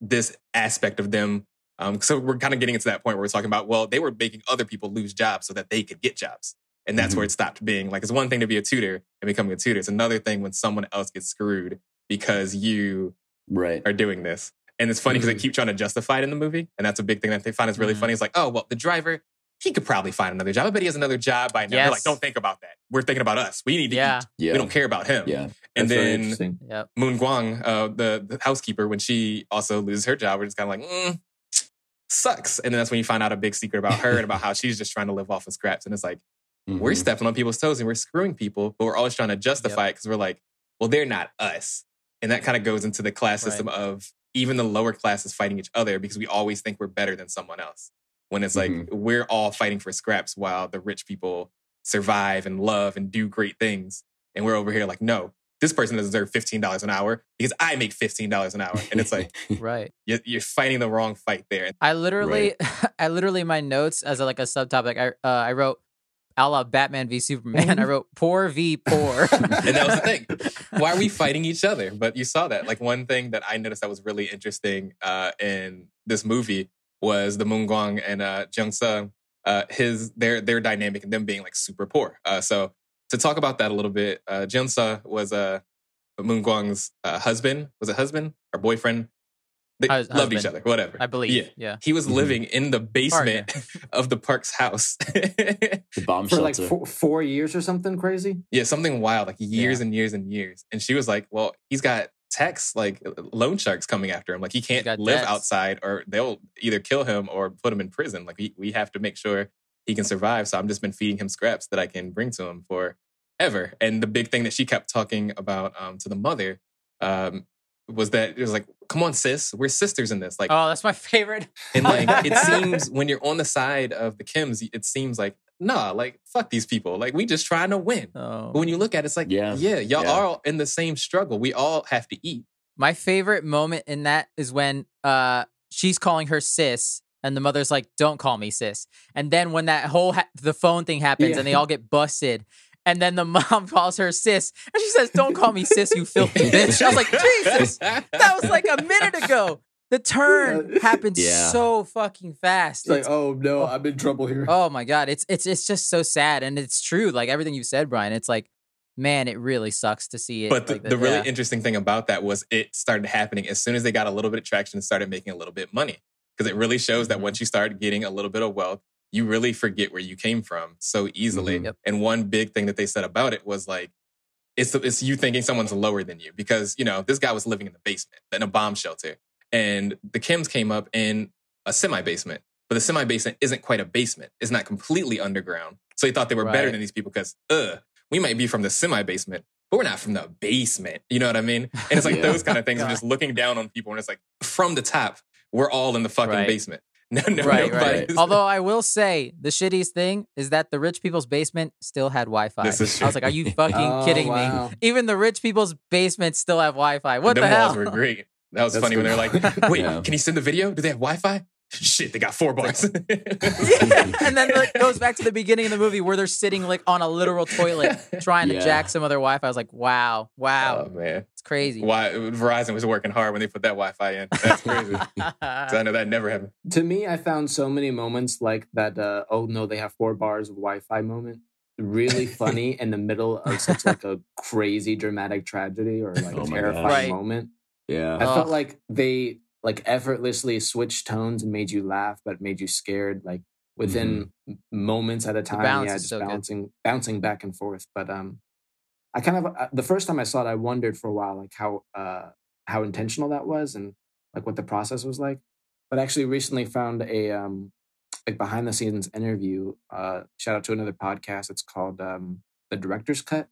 this aspect of them. Um, so we're kind of getting into that point where we're talking about well, they were making other people lose jobs so that they could get jobs, and that's where it stopped being like it's one thing to be a tutor and becoming a tutor. It's another thing when someone else gets screwed because you right. are doing this. And it's funny because Mhm. they keep trying to justify it in the movie. And that's a big thing that they find is really Mhm. funny. It's like, oh, well, the driver, he could probably find another job. I bet he has another job by now. They're like, don't think about that. We're thinking about us. We need to Yeah. eat. Yeah. We don't care about him. Yeah. And That's then interesting. Yep. Moon-gwang, uh, the, the housekeeper, when she also loses her job, we're just kind of like, mm, sucks. And then that's when you find out a big secret about her and about how she's just trying to live off of scraps. And it's like, we're Mhm. stepping on people's toes and we're screwing people, but we're always trying to justify it because we're like, well, they're not us. And that kind of goes into the class Right. system of even the lower classes fighting each other because we always think we're better than someone else. When it's like Mhm. we're all fighting for scraps while the rich people survive and love and do great things. And we're over here like, no, this person doesn't deserve $15 an hour because I make $15 an hour. And it's like, *laughs* Right. you're, you're fighting the wrong fight there. I literally, *laughs* I literally, my notes as a, like a subtopic, I uh, I wrote, "A la Batman v Superman." I wrote, "Poor v poor," *laughs* and that was the thing. *laughs* Why are we fighting each other? But you saw that. Like one thing that I noticed that was really interesting uh, in this movie was the Moon-gwang and uh, Geun-sae, uh, his their their dynamic and them being like super poor. Uh, so to talk about that a little bit, uh, Geun-sae was uh, Moon-gwang's uh, husband. Was it husband or boyfriend? They Hus- loved each other. Whatever. I believe. Yeah. Yeah. He was Mhm. living in the basement Partner. *laughs* of the park's house. The bomb For shelter. like four, four years or something crazy. Yeah, something wild, like years and years and years. And she was like, "Well, he's got tax like loan sharks coming after him. Like he can't live debts. outside, or they'll either kill him or put him in prison. Like we we have to make sure he can survive. So I've just been feeding him scraps that I can bring to him for ever. And the big thing that she kept talking about um, to the mother um, was that it was like, "Come on, sis, we're sisters in this." Like Oh, that's my favorite. and like *laughs* it seems when you're on the side of the Kims, it seems like nah, like fuck these people. Like we just trying to win. Oh. But when you look at it, it's like, Yeah. yeah, y'all Yeah. are all in the same struggle. We all have to eat. My favorite moment in that is when uh she's calling her sis and the mother's like don't call me sis. And then when that whole ha- the phone thing happens Yeah. and they all get busted and then the *laughs* mom calls her sis and she says don't call me sis you filthy *laughs* bitch. I was like Jesus. That was like a minute ago. The turn Yeah. happened Yeah. so fucking fast. It's like, oh no, I'm in trouble here. Oh my god, it's it's it's just so sad, and it's true. Like everything you said, Brian. It's like man, it really sucks to see it. But the, like that. the really Yeah. interesting thing about that was it started happening as soon as they got a little bit of traction and started making a little bit of money. Because it really shows that Mhm. once you start getting a little bit of wealth, you really forget where you came from so easily. Mhm. Yep. And one big thing that they said about it was like, it's, it's you thinking someone's lower than you because, you know, this guy was living in the basement, in a bomb shelter. And the Kims came up in a semi basement, but the semi basement isn't quite a basement. It's not completely underground. So they thought they were better than these people because, uh, we might be from the semi basement, but we're not from the basement. You know what I mean? And it's like *laughs* Yeah. those kind of things of *laughs* just looking down on people. And it's like from the top, we're all in the fucking Right. basement. No, no, Right, right. Although I will say the shittiest thing is that the rich people's basement still had Wi-Fi. This is I was like, "Are you fucking Oh, kidding wow. me?" Even the rich people's basements still have Wi-Fi. What Them the hell? walls were great. That was That's funny when they're like, wait, *laughs* Yeah. can you send the video? Do they have Wi Fi? Shit, they got four bars. yeah. *laughs* *laughs* And then it goes back to the beginning of the movie where they're sitting like on a literal toilet *laughs* trying to jack some other Wi-Fi. I was like, "Wow, wow, Oh, man. it's crazy." Why Verizon was working hard when they put that Wi Fi in. That's crazy. I know that never happened. to me, I found so many moments like that. Uh, oh no, they have four bars of Wi-Fi moment. Really funny in the middle of such like a crazy dramatic tragedy or like Oh my terrifying. Right. moment. Yeah. I felt like they like effortlessly switched tones and made you laugh, but made you scared. Like within m- moments at a time, yeah, just so good. bouncing, bouncing back and forth. But um, I kind of uh, the first time I saw it, I wondered for a while like how uh how intentional that was and like what the process was like. But I actually recently found a um like behind the scenes interview. Uh, shout out to another podcast. It's called um the Director's Cut.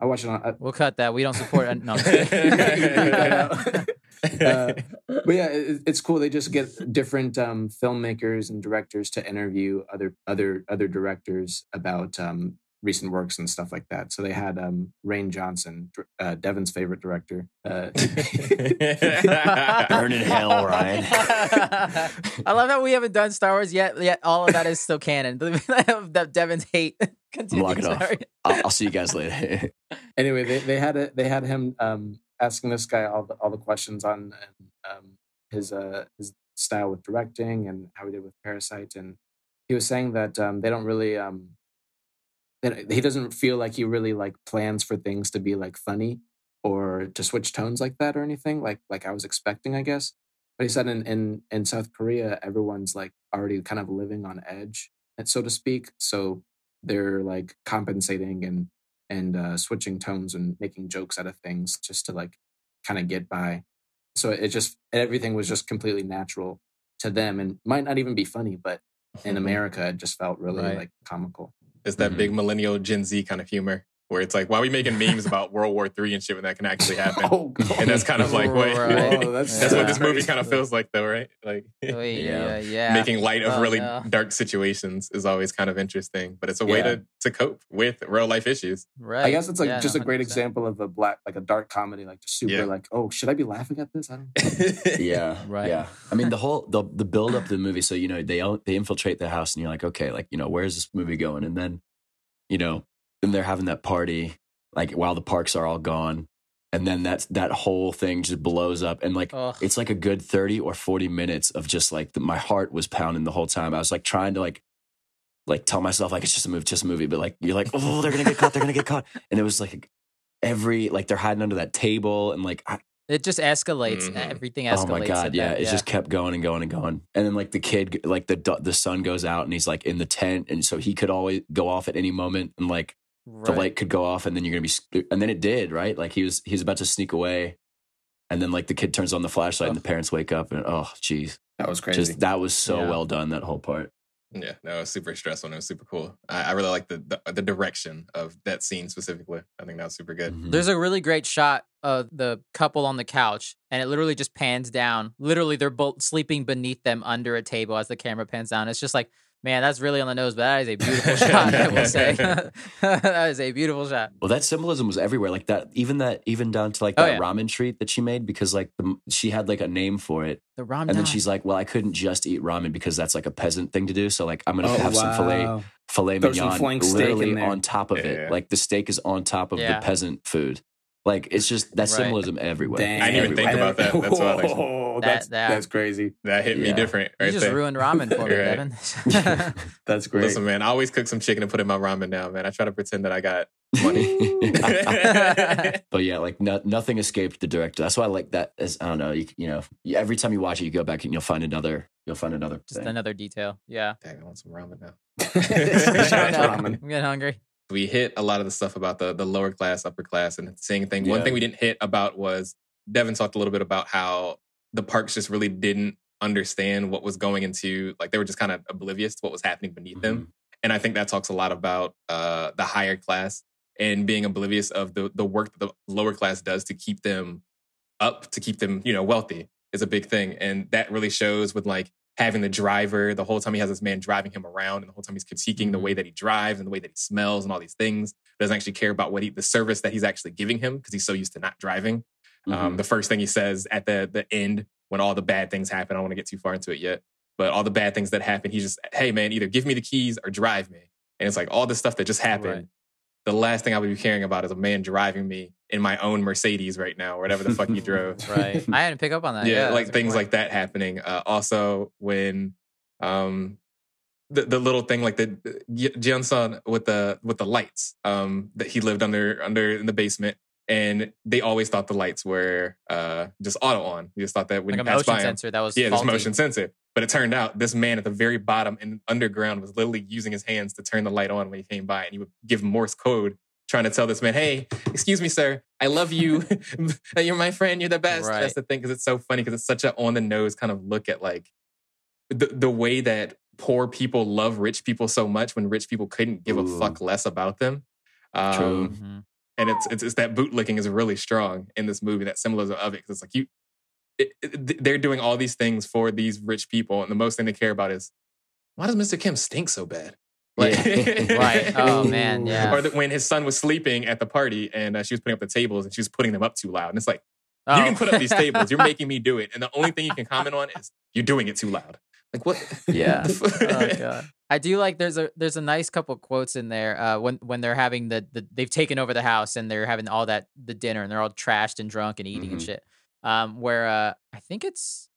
I watched it on. Uh, We'll cut that. We don't support. it. No, *laughs* *laughs* *laughs* I'm you kidding. can bleep that out. Uh, *laughs* but yeah, it, it's cool. They just get different um, filmmakers and directors to interview other other other directors about um, recent works and stuff like that. So they had um, Rian Johnson, uh, Devin's favorite director. Uh, *laughs* Burn in hell, Rian. *laughs* I love that we haven't done Star Wars yet. Yet all of that is still canon. that Devin's hate. I'm Continue, locking off. sorry. I'll, I'll see you guys later. anyway, they, they had it. They had him um, asking this guy all the all the questions on um, his uh, his style with directing and how he did with Parasite, and he was saying that um, they don't really um, that he doesn't feel like he really like plans for things to be like funny or to switch tones like that or anything like like I was expecting, I guess. But he said in in in South Korea, everyone's like already kind of living on edge, so to speak. So they're like compensating and and uh, switching tones and making jokes out of things just to like kind of get by. So it just everything was just completely natural to them and might not even be funny, but in *laughs* America it just felt really Right. like comical. It's that Mhm. big millennial Gen Z kind of humor where it's like, why are we making memes about *laughs* World War Three and shit when that can actually happen? Oh, And that's kind of like what Right. Whoa, oh, *laughs* that's- that's what this movie kind of feels like, though, right? Like Oh, yeah, *laughs* Yeah. yeah. making light of Oh, really no. dark situations is always kind of interesting, but it's a way Yeah. to to cope with real life issues. Right. I guess it's like Yeah, just no, a great example of a black like a dark comedy, like just super Yeah. like, oh, should I be laughing at this? I don't yeah, Right. Yeah, I mean the whole the the build up to the movie. So you know they they infiltrate the house, and you're like, okay, like you know where's this movie going? And then, you know, then they're having that party, like while the parks are all gone, and then that's that whole thing just blows up, and like Ugh. it's like a good thirty or forty minutes of just like the, my heart was pounding the whole time. I was like trying to like. Like tell myself like it's just a movie, just a movie, but like you're like oh they're gonna get caught, they're gonna get caught, and it was like every like they're hiding under that table, and like I, It just escalates. Mhm. Everything escalates. Oh my god, yeah, that, it just kept going and going and going. And then like the kid, like the the sun goes out and he's like in the tent, and so he could always go off at any moment, and like the light could go off, and then you're gonna be, and then it did, right? Like he was he was about to sneak away, and then like the kid turns on the flashlight, and the parents wake up, and oh, jeez, That was crazy. just that was so Yeah. well done that whole part. Yeah, no, it was super stressful and it was super cool. I, I really like the, the the direction of that scene specifically. I think that was super good. Mhm. There's a really great shot of the couple on the couch, and it literally just pans down. Literally, they're both sleeping beneath them under a table as the camera pans down. It's just like, man, that's really on the nose, but that is a beautiful *laughs* shot. I will say, *laughs* *laughs* that is a beautiful shot. Well, that symbolism was everywhere, like that. Even that, even down to like Oh, that yeah. ramen treat that she made, because like the, she had like a name for it, The ram. and then she's like, "Well, I couldn't just eat ramen because that's like a peasant thing to do. So like, I'm gonna Oh, have some filet filet Throw some mignon steak literally in there. on top of Yeah. it. Like the steak is on top of Yeah. the peasant food. Like it's just that Right. symbolism everywhere. Dang. I didn't even think about that. That's wild, actually. Whoa, That- that's that- that's crazy. That hit me Yeah. different you just there. ruined ramen for me, *laughs* You're right. Devin. *laughs* That's great. Listen, man, I always cook some chicken and put it in my ramen now, man. I try to pretend that I got money. *laughs* but yeah, like no, nothing escaped the director. That's why I like that. As I don't know, you, you know, every time you watch it, you go back and you'll find another. You'll find another. Just thing. another detail. Yeah. Dang, I want some ramen now. Shout out ramen. I'm getting hungry. We hit a lot of the stuff about the the lower class, upper class, and seeing thing. One thing we didn't hit about was Devin talked a little bit about how the parks just really didn't understand what was going into like they were just kind of oblivious to what was happening beneath them. And I think that talks a lot about uh, the higher class and being oblivious of the the work that the lower class does to keep them up, to keep them you know wealthy is a big thing, and that really shows with like having the driver the whole time he has this man driving him around, and the whole time he's critiquing the way that he drives and the way that he smells and all these things. Doesn't actually care about what he, the service that he's actually giving him because he's so used to not driving. Um, the first thing he says at the the end when all the bad things happen, I don't want to get too far into it yet, but all the bad things that happen, he's just, hey man, either give me the keys or drive me. And it's like all this stuff that just happened. Right. The last thing I would be caring about is a man driving me in my own Mercedes right now, or whatever the fuck you drove. *laughs* Right. *laughs* I didn't pick up on that. yeah, Yeah, like that's a good things like that happening. Uh, also, when um, the the little thing like the Jeonson with the with the lights, um, that he lived under under in the basement, and they always thought the lights were uh just auto on. You just thought that when like a you pass motion by him, sensor that was yeah, this motion sensor. But it turned out this man at the very bottom in underground was literally using his hands to turn the light on when he came by, and he would give Morse code, trying to tell this man, "Hey, excuse me, sir, I love you. *laughs* *laughs* you're my friend. You're the best." Right. That's the thing because it's so funny because it's such a on the nose kind of look at like the the way that poor people love rich people so much when rich people couldn't give Ooh. a fuck less about them. Um, True. Mhm. and it's, it's it's that bootlicking is really strong in this movie. That symbolism of it, because it's like you, it, it- they're doing all these things for these rich people, and the most thing they care about is why does Mr. Kim stink so bad? Yeah. *laughs* Right. Oh man. Yeah. Or that when his son was sleeping at the party and uh, she was putting up the tables and she was putting them up too loud, and it's like Oh. you can put up these tables, you're *laughs* making me do it, and the only thing you can comment on is you're doing it too loud. Like what? Yeah. *laughs* oh god. I do like there's a there's a nice couple quotes in there uh, when when they're having the, the they've taken over the house and they're having all that the dinner and they're all trashed and drunk and eating and Mhm. shit. Um, where uh, I think it's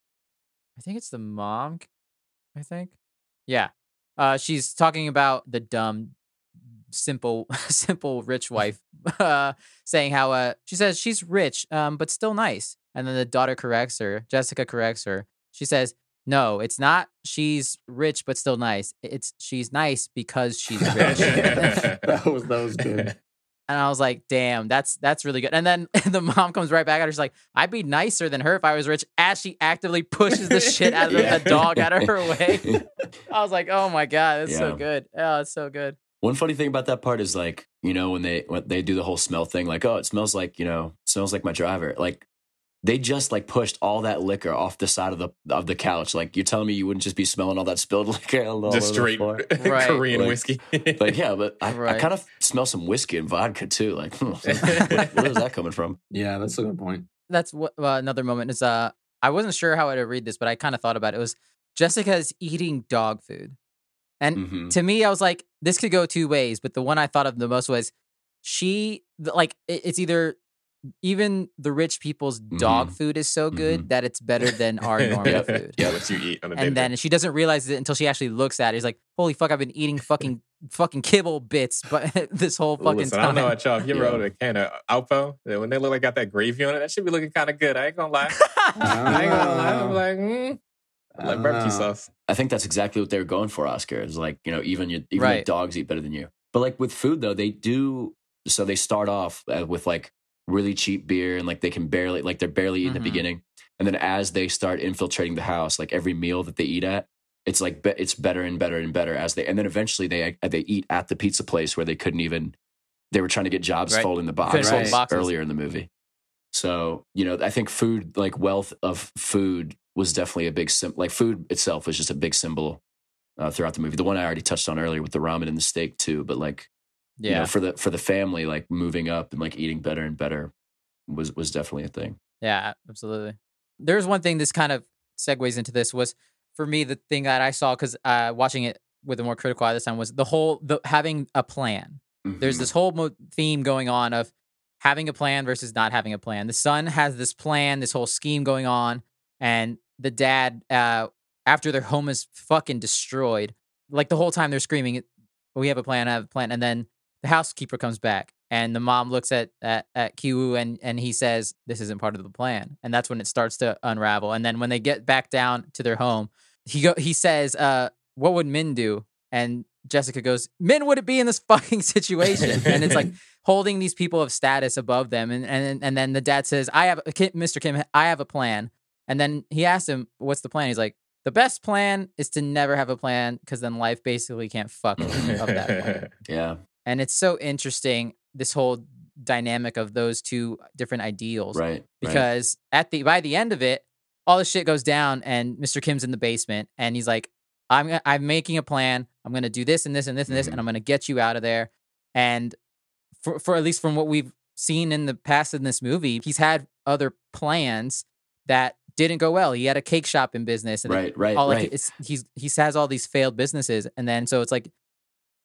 I think it's the mom. I think yeah. Uh, she's talking about the dumb, simple, *laughs* simple rich wife. Uh, saying how uh she says she's rich um but still nice, and then the daughter corrects her. Jessica corrects her. She says no, it's not. She's rich but still nice. It's she's nice because she's *laughs* rich. *laughs* that was that was good. I was like, damn, that's that's really good. And then *laughs* the mom comes right back at her. She's like, I'd be nicer than her if I was rich. As she actively pushes the shit out of *laughs* the, Yeah. the dog out of her way. *laughs* I was like, oh my god, that's so good. Oh, it's so good. One funny thing about that part is like, you know, when they when they do the whole smell thing, like, oh, it smells like, you know, smells like my driver. Like they just like pushed all that liquor off the side of the of the couch. Like you're telling me you wouldn't just be smelling all that spilled *laughs* liquor all over Just the straight floor? *laughs* Right. Korean Like- whiskey. Like *laughs* yeah, but I, I kind of smell some whiskey and vodka too. Like, hmm, where, where is that coming from? Yeah, that's a good point. That's what uh, another moment is. Uh, I wasn't sure how to read this, but I kind of thought about it. It was Jessica's eating dog food, and Mhm. to me, I was like, this could go two ways. But the one I thought of the most was she, like, it's either even the rich people's dog Mhm. food is so good Mhm. that it's better than our *laughs* normal food. Yeah, what you eat on a And then she doesn't realize it until she actually looks at it. He's like, "Holy fuck! I've been eating fucking fucking kibble bits, but *laughs* this whole fucking Listen, I don't know about y'all. If you ever Yeah. ordered a can of Alpo, when they look like got that gravy on it, that should be looking kind of good. I ain't gonna lie. *laughs* I ain't gonna lie. I'm like, mm, I like barbecue Uh, sauce. I think that's exactly what they were going for, Oscar. Is like, you know, even you, even Right. like dogs eat better than you. But like with food though, they do. So they start off uh, with like really cheap beer and like they can barely like they're barely Mhm. the beginning, and then as they start infiltrating the house, like every meal that they eat at, it's like be- it's better and better and better as they, and then eventually they they eat at the pizza place where they couldn't even. They were trying to get jobs Right. folding the boxes, boxes. earlier in the movie. So you know, I think food, like wealth of food, was definitely a big sim. Like food itself was just a big symbol uh, throughout the movie. The one I already touched on earlier with the ramen and the steak too. But like, you yeah, know, for the for the family, like moving up and like eating better and better was was definitely a thing. Yeah, absolutely. There's one thing this kind of segues into this was for me the thing that I saw because uh, watching it with a more critical eye this time was the whole the having a plan. There's Mhm. this whole mo- theme going on of having a plan versus not having a plan. The son has this plan, this whole scheme going on, and the dad, uh, after their home is fucking destroyed, like the whole time they're screaming, "We have a plan, I have a plan," and then the housekeeper comes back And the mom looks at at, at Kiwoo and and he says, "This isn't part of the plan." And that's when it starts to unravel. And then when they get back down to their home, he go he says, uh, "What would Min do?" And Jessica goes, "Min wouldn't be in this *laughs* fucking situation." and it's like *laughs* holding these people of status above them. And and and then the dad says, "I have Mr. Kim, I have a plan." And then he asks him, "What's the plan?" He's like, "The best plan is to never have a plan because then life basically can't fuck *laughs* of that plan." Yeah. And it's so interesting this whole dynamic of those two different ideals Right. right. because at the by the end of it, all the shit goes down and Mr. Kim's in the basement and he's like, "I'm I'm making a plan. I'm gonna do this and this and this and this, Mhm. and I'm gonna get you out of there." And for for at least from what we've seen in the past in this movie, he's had other plans that didn't go well. He had a cake shop in business, and Right. Right. all like right. it's he's he has all these failed businesses, and then so it's like,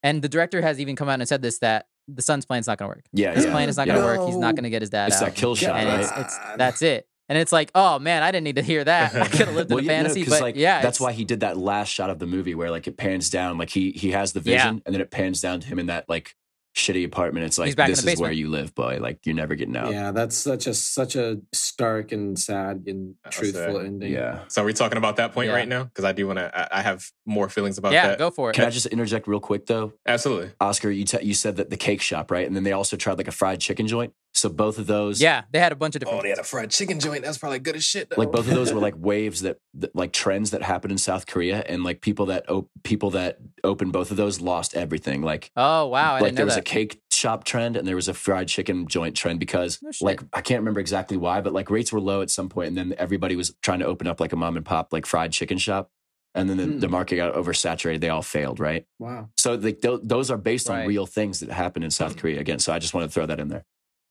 and the director has even come out and said this that the son's plan's not gonna work. yeah. His yeah. plan is not yeah. gonna work. He's not gonna get his dad It's out that kill shot, and right? it's, it's that's it. And it's like, oh man, I didn't need to hear *laughs* that. I could have lived Well, in a you know, but like, yeah, that's why he did that last shot of the movie where like it pans down, like he he has the Yeah. vision, and then it pans down to him in that like shitty apartment. It's like this is where you live, boy. Like you're never getting out. Yeah, that's such a such a stark and sad and That's truthful it. ending. Yeah. So are we talking about that point Yeah. right now? Because I do want to. I I have more feelings about yeah, that. go for it. Can I just interject real quick though? Absolutely. Oscar, you te- you said that the cake shop, right? And then they also tried like a fried chicken joint. So both of those, yeah, they had a bunch of different. Oh, they had a fried chicken joint. That's probably good as shit. Though. like both of those were *laughs* like waves that, that like trends that happened in South Korea, and like people that op- people that opened both of those lost everything. Like oh wow, I like didn't know there was that. a cake shop trend and there was a fried chicken joint trend because No like I can't remember exactly why, but like rates were low at some point, and then everybody was trying to open up like a mom and pop like fried chicken shop, and then the, Hmm. the market got oversaturated. They all failed, right? Wow. So like th- those are based on real things that happened in South Korea again. So I just wanted to throw that in there.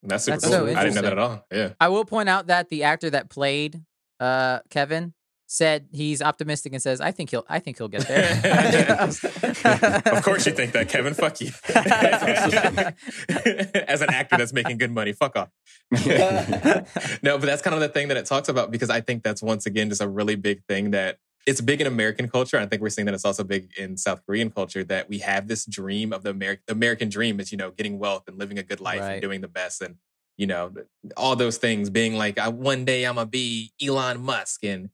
That's super That's cool. so I didn't know that at all. Yeah. I will point out that the actor that played uh, Kevin said he's optimistic and says, "I think he'll, I think he'll get there." *laughs* *laughs* of course you think that, Kevin. Fuck you. *laughs* As an actor that's making good money, fuck off. no, but that's kind of the thing that it talks about because I think that's once again just a really big thing that it's big in American culture. I think we're seeing that it's also big in South Korean culture that we have this dream of the American American dream is, you know, getting wealth and living a good life Right. and doing the best and you know, all those things being like, I, one day I'm gonna be Elon Musk and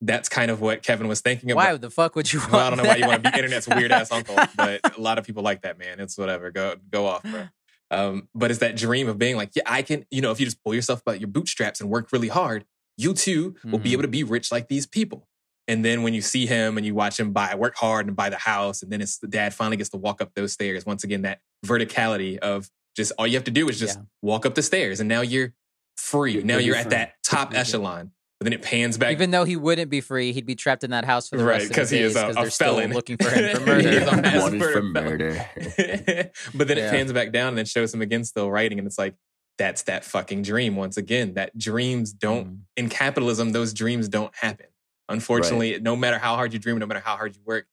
that's kind of what Kevin was thinking about. Why the fuck would you? Want Well, I don't know why you want to be internet's weird ass uncle, *laughs* but a lot of people like that, man. It's whatever. Go go off, bro. Um, but it's that dream of being like, yeah, I can, you know, if you just pull yourself about your bootstraps and work really hard, you too will be Mhm. able to be rich like these people. And then when you see him and you watch him buy, work hard and buy the house, and then it's the dad finally gets to walk up those stairs. Once again, that verticality of just all you have to do is just Yeah. walk up the stairs, and now you're free. You're- now you're you're at that top Yeah. echelon. But then it pans back Even though he wouldn't be free, he'd be trapped in that house for the Right, rest of his 'cause he is days a- because a they're still felon. looking for him for *laughs* murder. *laughs* is a Wanted murder for murder. *laughs* but then it pans back down and then shows him again still writing, and it's like that's that fucking dream once again. That dreams don't Mm. in capitalism, those dreams don't happen. Unfortunately, no matter how hard you dream, no matter how hard you work,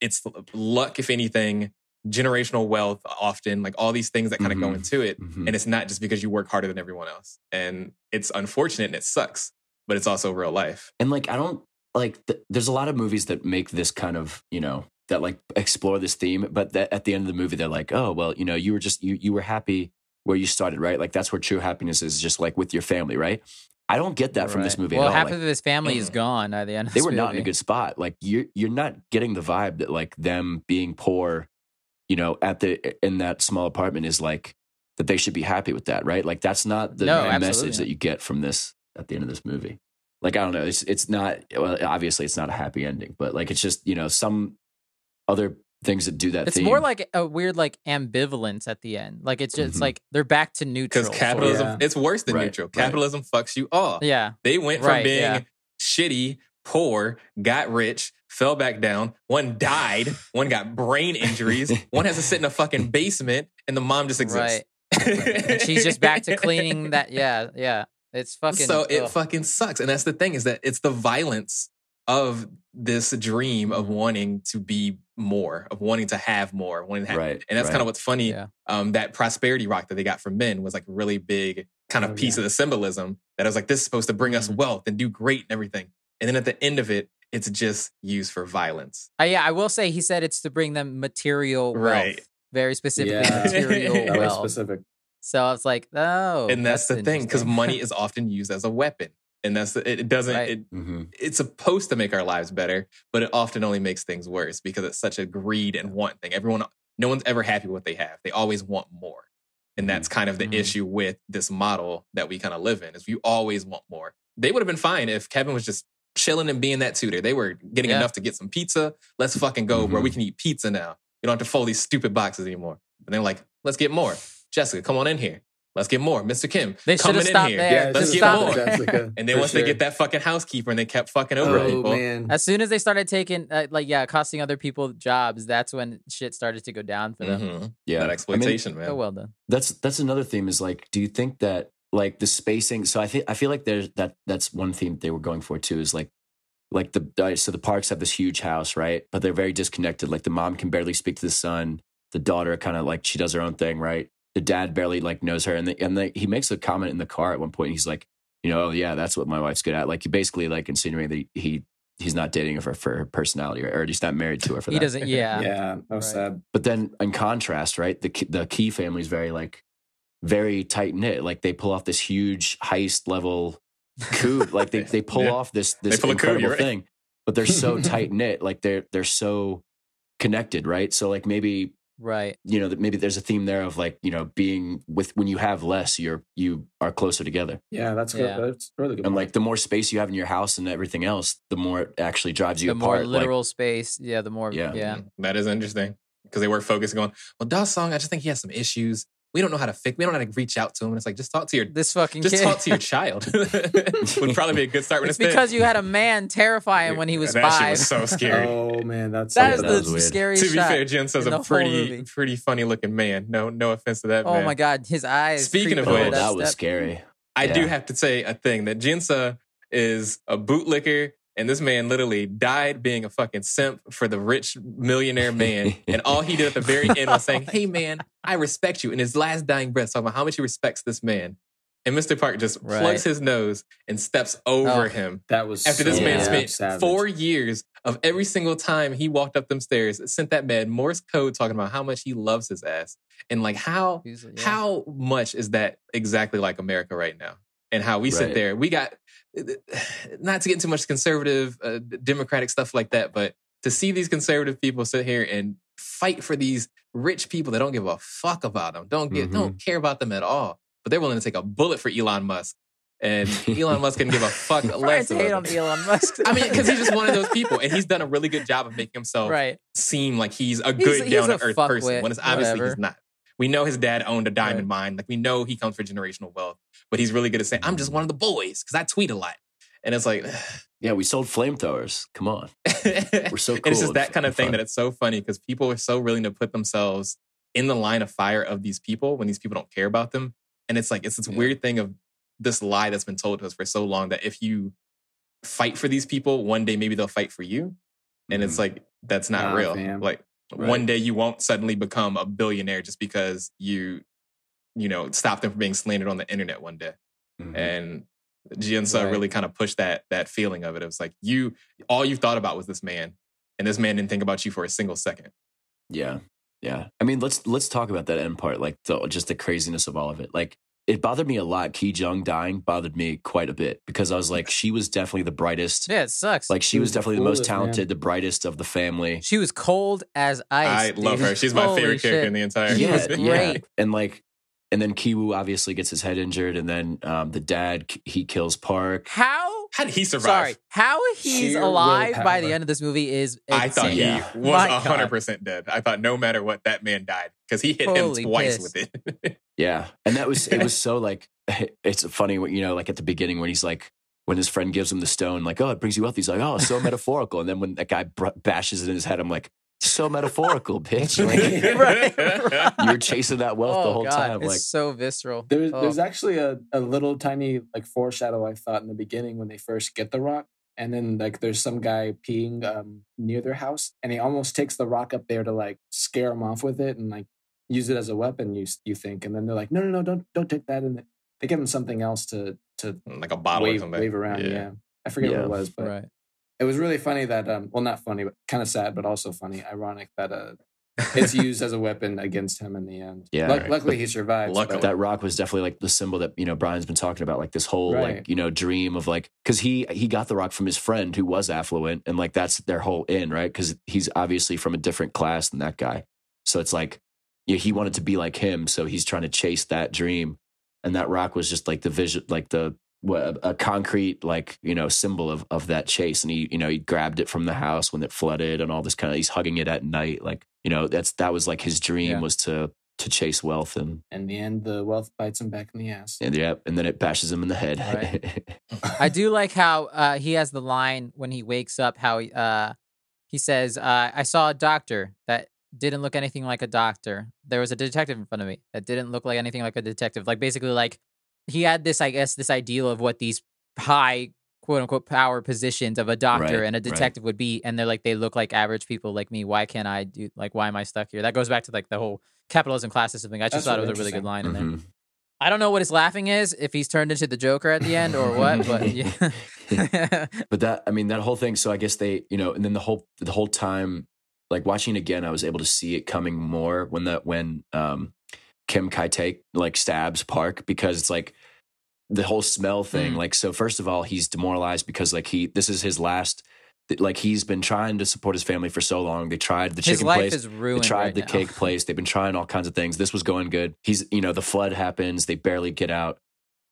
it's luck, if anything, generational wealth, often like all these things that kind of go Mhm. into it. Mhm. And it's not just because you work harder than everyone else. And it's unfortunate and it sucks, but it's also real life. And like, I don't like, th- there's a lot of movies that make this kind of, you know, that like explore this theme, but that at the end of the movie, they're like, oh, well, you know, you were just, you, you were happy where you started, right? Like, that's where true happiness is just like with your family, right? I don't get that from this movie Well, at all. half Like, of his family is Mm. gone at the end. Of they this were not in a good spot. Like, you're, you're not getting the vibe that like them being poor, you know, at the, in that small apartment is like, that they should be happy with that, right? Like, that's not the No, message not. that you get from this at the end of this movie. Like, I don't know. It's, it's not, well, obviously it's not a happy ending, but like, it's just, you know, some other things that do that It's theme. more like a weird like ambivalence at the end. Like it's just Mhm. like they're back to neutral. Because capitalism, Yeah. it's worse than Right, neutral. right. Capitalism fucks you all. Yeah. They went from Right, being yeah. shitty, poor, got rich, fell back down. One died. one got brain injuries. *laughs* one has to sit in a fucking basement, and the mom just exists. And she's just back to cleaning that. *laughs* Yeah, yeah. It's fucking. so it ugh. fucking sucks. And that's the thing is that it's the violence of this dream of wanting to be more, of wanting to have more, wanting to have. Right, And that's right. kind of what's funny. Yeah. Um, that prosperity rock that they got from men was like a really big kind of Oh, piece yeah. of the symbolism that I was like, this is supposed to bring us Mhm. wealth and do great and everything. And then at the end of it, it's just used for violence. Uh, yeah, I will say he said it's to bring them material wealth. Right. Very specifically Yeah. *laughs* material *laughs* That was wealth. specific. So I was like, oh, and that's, the thing because money *laughs* is often used as a weapon, and that's it. Doesn't Right. it? hmm It's supposed to make our lives better, but it often only makes things worse because it's such a greed and want thing. Everyone, no one's ever happy with what they have. They always want more, and that's kind of the Mhm. issue with this model that we kind of live in. Is you always want more. They would have been fine if Kevin was just chilling and being that tutor. They were getting Yeah. enough to get some pizza. Let's fucking go, bro. Mhm. We can eat pizza now. You don't have to fold these stupid boxes anymore. And they're like, let's get more. Jessica, come on in here. Let's get more. Mr. Kim, They should coming have in stopped here. there. Yeah, let's get more. it, Jessica, *laughs* And then for once they get that fucking housekeeper and they kept fucking over oh people. man, As soon as they started taking, uh, like, yeah, costing other people jobs, that's when shit started to go down for them. Mhm. Yeah, That I mean, exploitation, man. So well done. that's that's another theme. Is like, do you think that like the spacing? So I think I feel like there's that that's one theme they were going for too. Is like like the uh, so the parks have this huge house, right? But they're very disconnected. Like the mom can barely speak to the son. The daughter kind of like she does her own thing, right? The dad barely like knows her, and the, and the, he makes a comment in the car at one point. He's like, you know, oh yeah, that's what my wife's good at. Like he basically like insinuating that he, he he's not dating her for, for her personality, or, or he's not married to her for that. He doesn't, *laughs* yeah. yeah, that was Right. sad. But then in contrast, right, the Key- the Key family is very like very tight knit. Like they pull off this huge heist level coup. *laughs* like they they pull Yeah. off this this pull a coup, incredible right. thing. But they're so *laughs* tight knit. Like they're they're so connected, right? So like maybe Right. you know that maybe there's a theme there of like you know being with when you have less, you're you are closer together. Yeah, that's good. Yeah. That's really good. And point. like the more space you have in your house and everything else, the more it actually drives you The more apart. Like, literal space, yeah, the more, Yeah. yeah. Mhm. That is interesting because they were focusing on, well, Da-song, I just think he has some issues. We don't know how to fix. We don't know how to reach out to him. And it's like just talk to your This fucking just kid. talk to your child. *laughs* Would probably be a good start. When it's it's because you had a man terrify him when he was that shit five. was so scary. oh man, that's that Yeah, is that the was weird. scariest to be shot. fair, Jen says a pretty pretty funny looking man. No no offense to that Oh man. my god, his eyes. Speaking of creeping which- oh, that was step. scary. I do have to say a thing that Geun-sae is a bootlicker, and this man literally died being a fucking simp for the rich millionaire man. *laughs* and all he did at the very end was saying, Hey man, I respect you. In his last dying breath, talking about how much he respects this man. And Mr. Park just Right. plugs his nose and steps over Oh. him. that was After this man Yeah. spent savage. four years of every single time he walked up them stairs, sent that man Morse code talking about how much he loves his ass. And like how He's- yeah. how much is that exactly like America right now? And how we sit there, we got not to get into much conservative, uh, democratic stuff like that, but to see these conservative people sit here and fight for these rich people that don't give a fuck about them, don't get, Mhm. don't care about them at all, but they're willing to take a bullet for Elon Musk, and Elon Musk can give a fuck *laughs* less. hate on. Elon Musk. I mean, because he's just one of those *laughs* people, and he's done a really good job of making himself right. seem like he's a good he's down to earth person when it's obviously whatever. he's not. We know his dad owned a diamond Right. mine. Like we know he comes from generational wealth, but he's really good at saying, "I'm just one of the boys" because I tweet a lot, and it's like, *sighs* Yeah, we sold flamethrowers. Come on. we're so *laughs* And it's just that kind of thing fun. that it's so funny because people are so willing to put themselves in the line of fire of these people when these people don't care about them, and it's like it's this Yeah. weird thing of this lie that's been told to us for so long that if you fight for these people, one day maybe they'll fight for you, and it's Mhm. like that's not Nah, real. fam. Like Right. one day you won't suddenly become a billionaire just because you you know stop them from being slandered on the internet one day Mhm. and Geun-sae Right. really kind of pushed that that feeling of it it was like you all you thought about was this man and this man didn't think about you for a single second Yeah, yeah. I mean, let's let's talk about that end part, like the, just the craziness of all of it. Like, it bothered me a lot. Ki Jung dying bothered me quite a bit because I was like, she was definitely the brightest. Yeah, it sucks. Like, she She was was the definitely the most coolest, man. talented, the brightest of the family. she was cold as ice. i love her she's my Holy favorite character in the entire yeah, was movie. yeah. And like, and then Kiwoo obviously gets his head injured, and then um, the dad he kills Park. How? how did he survive Sorry, how he's Sheer alive by willpower. the end of this movie is I thought insane. Yeah. he was My hundred percent dead. I thought no matter what, that man died because he hit Holy him twice piss. with it. *laughs* Yeah, and that was it was *laughs* so like *laughs* it's funny when you know like at the beginning when he's like when his friend gives him the stone like oh it brings you wealth he's like oh so metaphorical and then when that guy br- bashes it in his head I'm like so metaphorical *laughs* bitch like Right, right. you were chasing that wealth the Oh, whole God, time It's like so visceral. There's Oh. there's actually a, a little tiny like foreshadow I thought in the beginning when they first get the rock. And then like there's some guy peeing um near their house and he almost takes the rock up there to like scare him off with it and like use it as a weapon you you think and then they're like no no no don't don't take that and they give him something else to to like a bottle or wave, something. wave around yeah. I forget Yeah. what it was but right. it was really funny that um well not funny but kind of sad but also funny ironic that uh it's *laughs* used as a weapon against him in the end. Yeah. Luck- Right. luckily he survives. Luckily. but- that rock was definitely like the symbol that you know Brian's been talking about, like this whole Right. like you know dream of like because he he got the rock from his friend who was affluent, and like that's their whole in right because he's obviously from a different class than that guy, so it's like yeah, he wanted to be like him, so he's trying to chase that dream, and that rock was just like the vision, like the what, a concrete like you know symbol of of that chase, and he you know he grabbed it from the house when it flooded and all this kind of he's hugging it at night, like you know that's that was like his dream Yeah. was to to chase wealth and in the end, the wealth bites him back in the ass. and yeah, and then it bashes him in the head. *laughs* I do like how uh, he has the line when he wakes up. How he, uh, he says, uh, "I saw a doctor that didn't look anything like a doctor. There was a detective in front of me that didn't look like anything like a detective. Like basically, like he had this, I guess, this ideal of what these high quote unquote power positions of a doctor Right, and a right. detective would be, and they're like they look like average people like me. Why can't I do like why am I stuck here? That goes back to like the whole capitalism class system thing. I just That's thought it was a really good line in there. Mhm. I don't know what his laughing is, if he's turned into the Joker at the end or what, but *laughs* yeah. But that, I mean, that whole thing. So I guess they, you know, and then the whole the whole time, like watching it again, I was able to see it coming more when that when um Kim Ki-taek like stabs Park because it's like the whole smell thing. Mm. Like, so first of all, he's demoralized because like he this is his last. Like he's been trying to support his family for so long. They tried the his chicken life place. is ruined. They tried right the now. cake place. They've been trying all kinds of things. This was going good. He's, you know, the flood happens. They barely get out.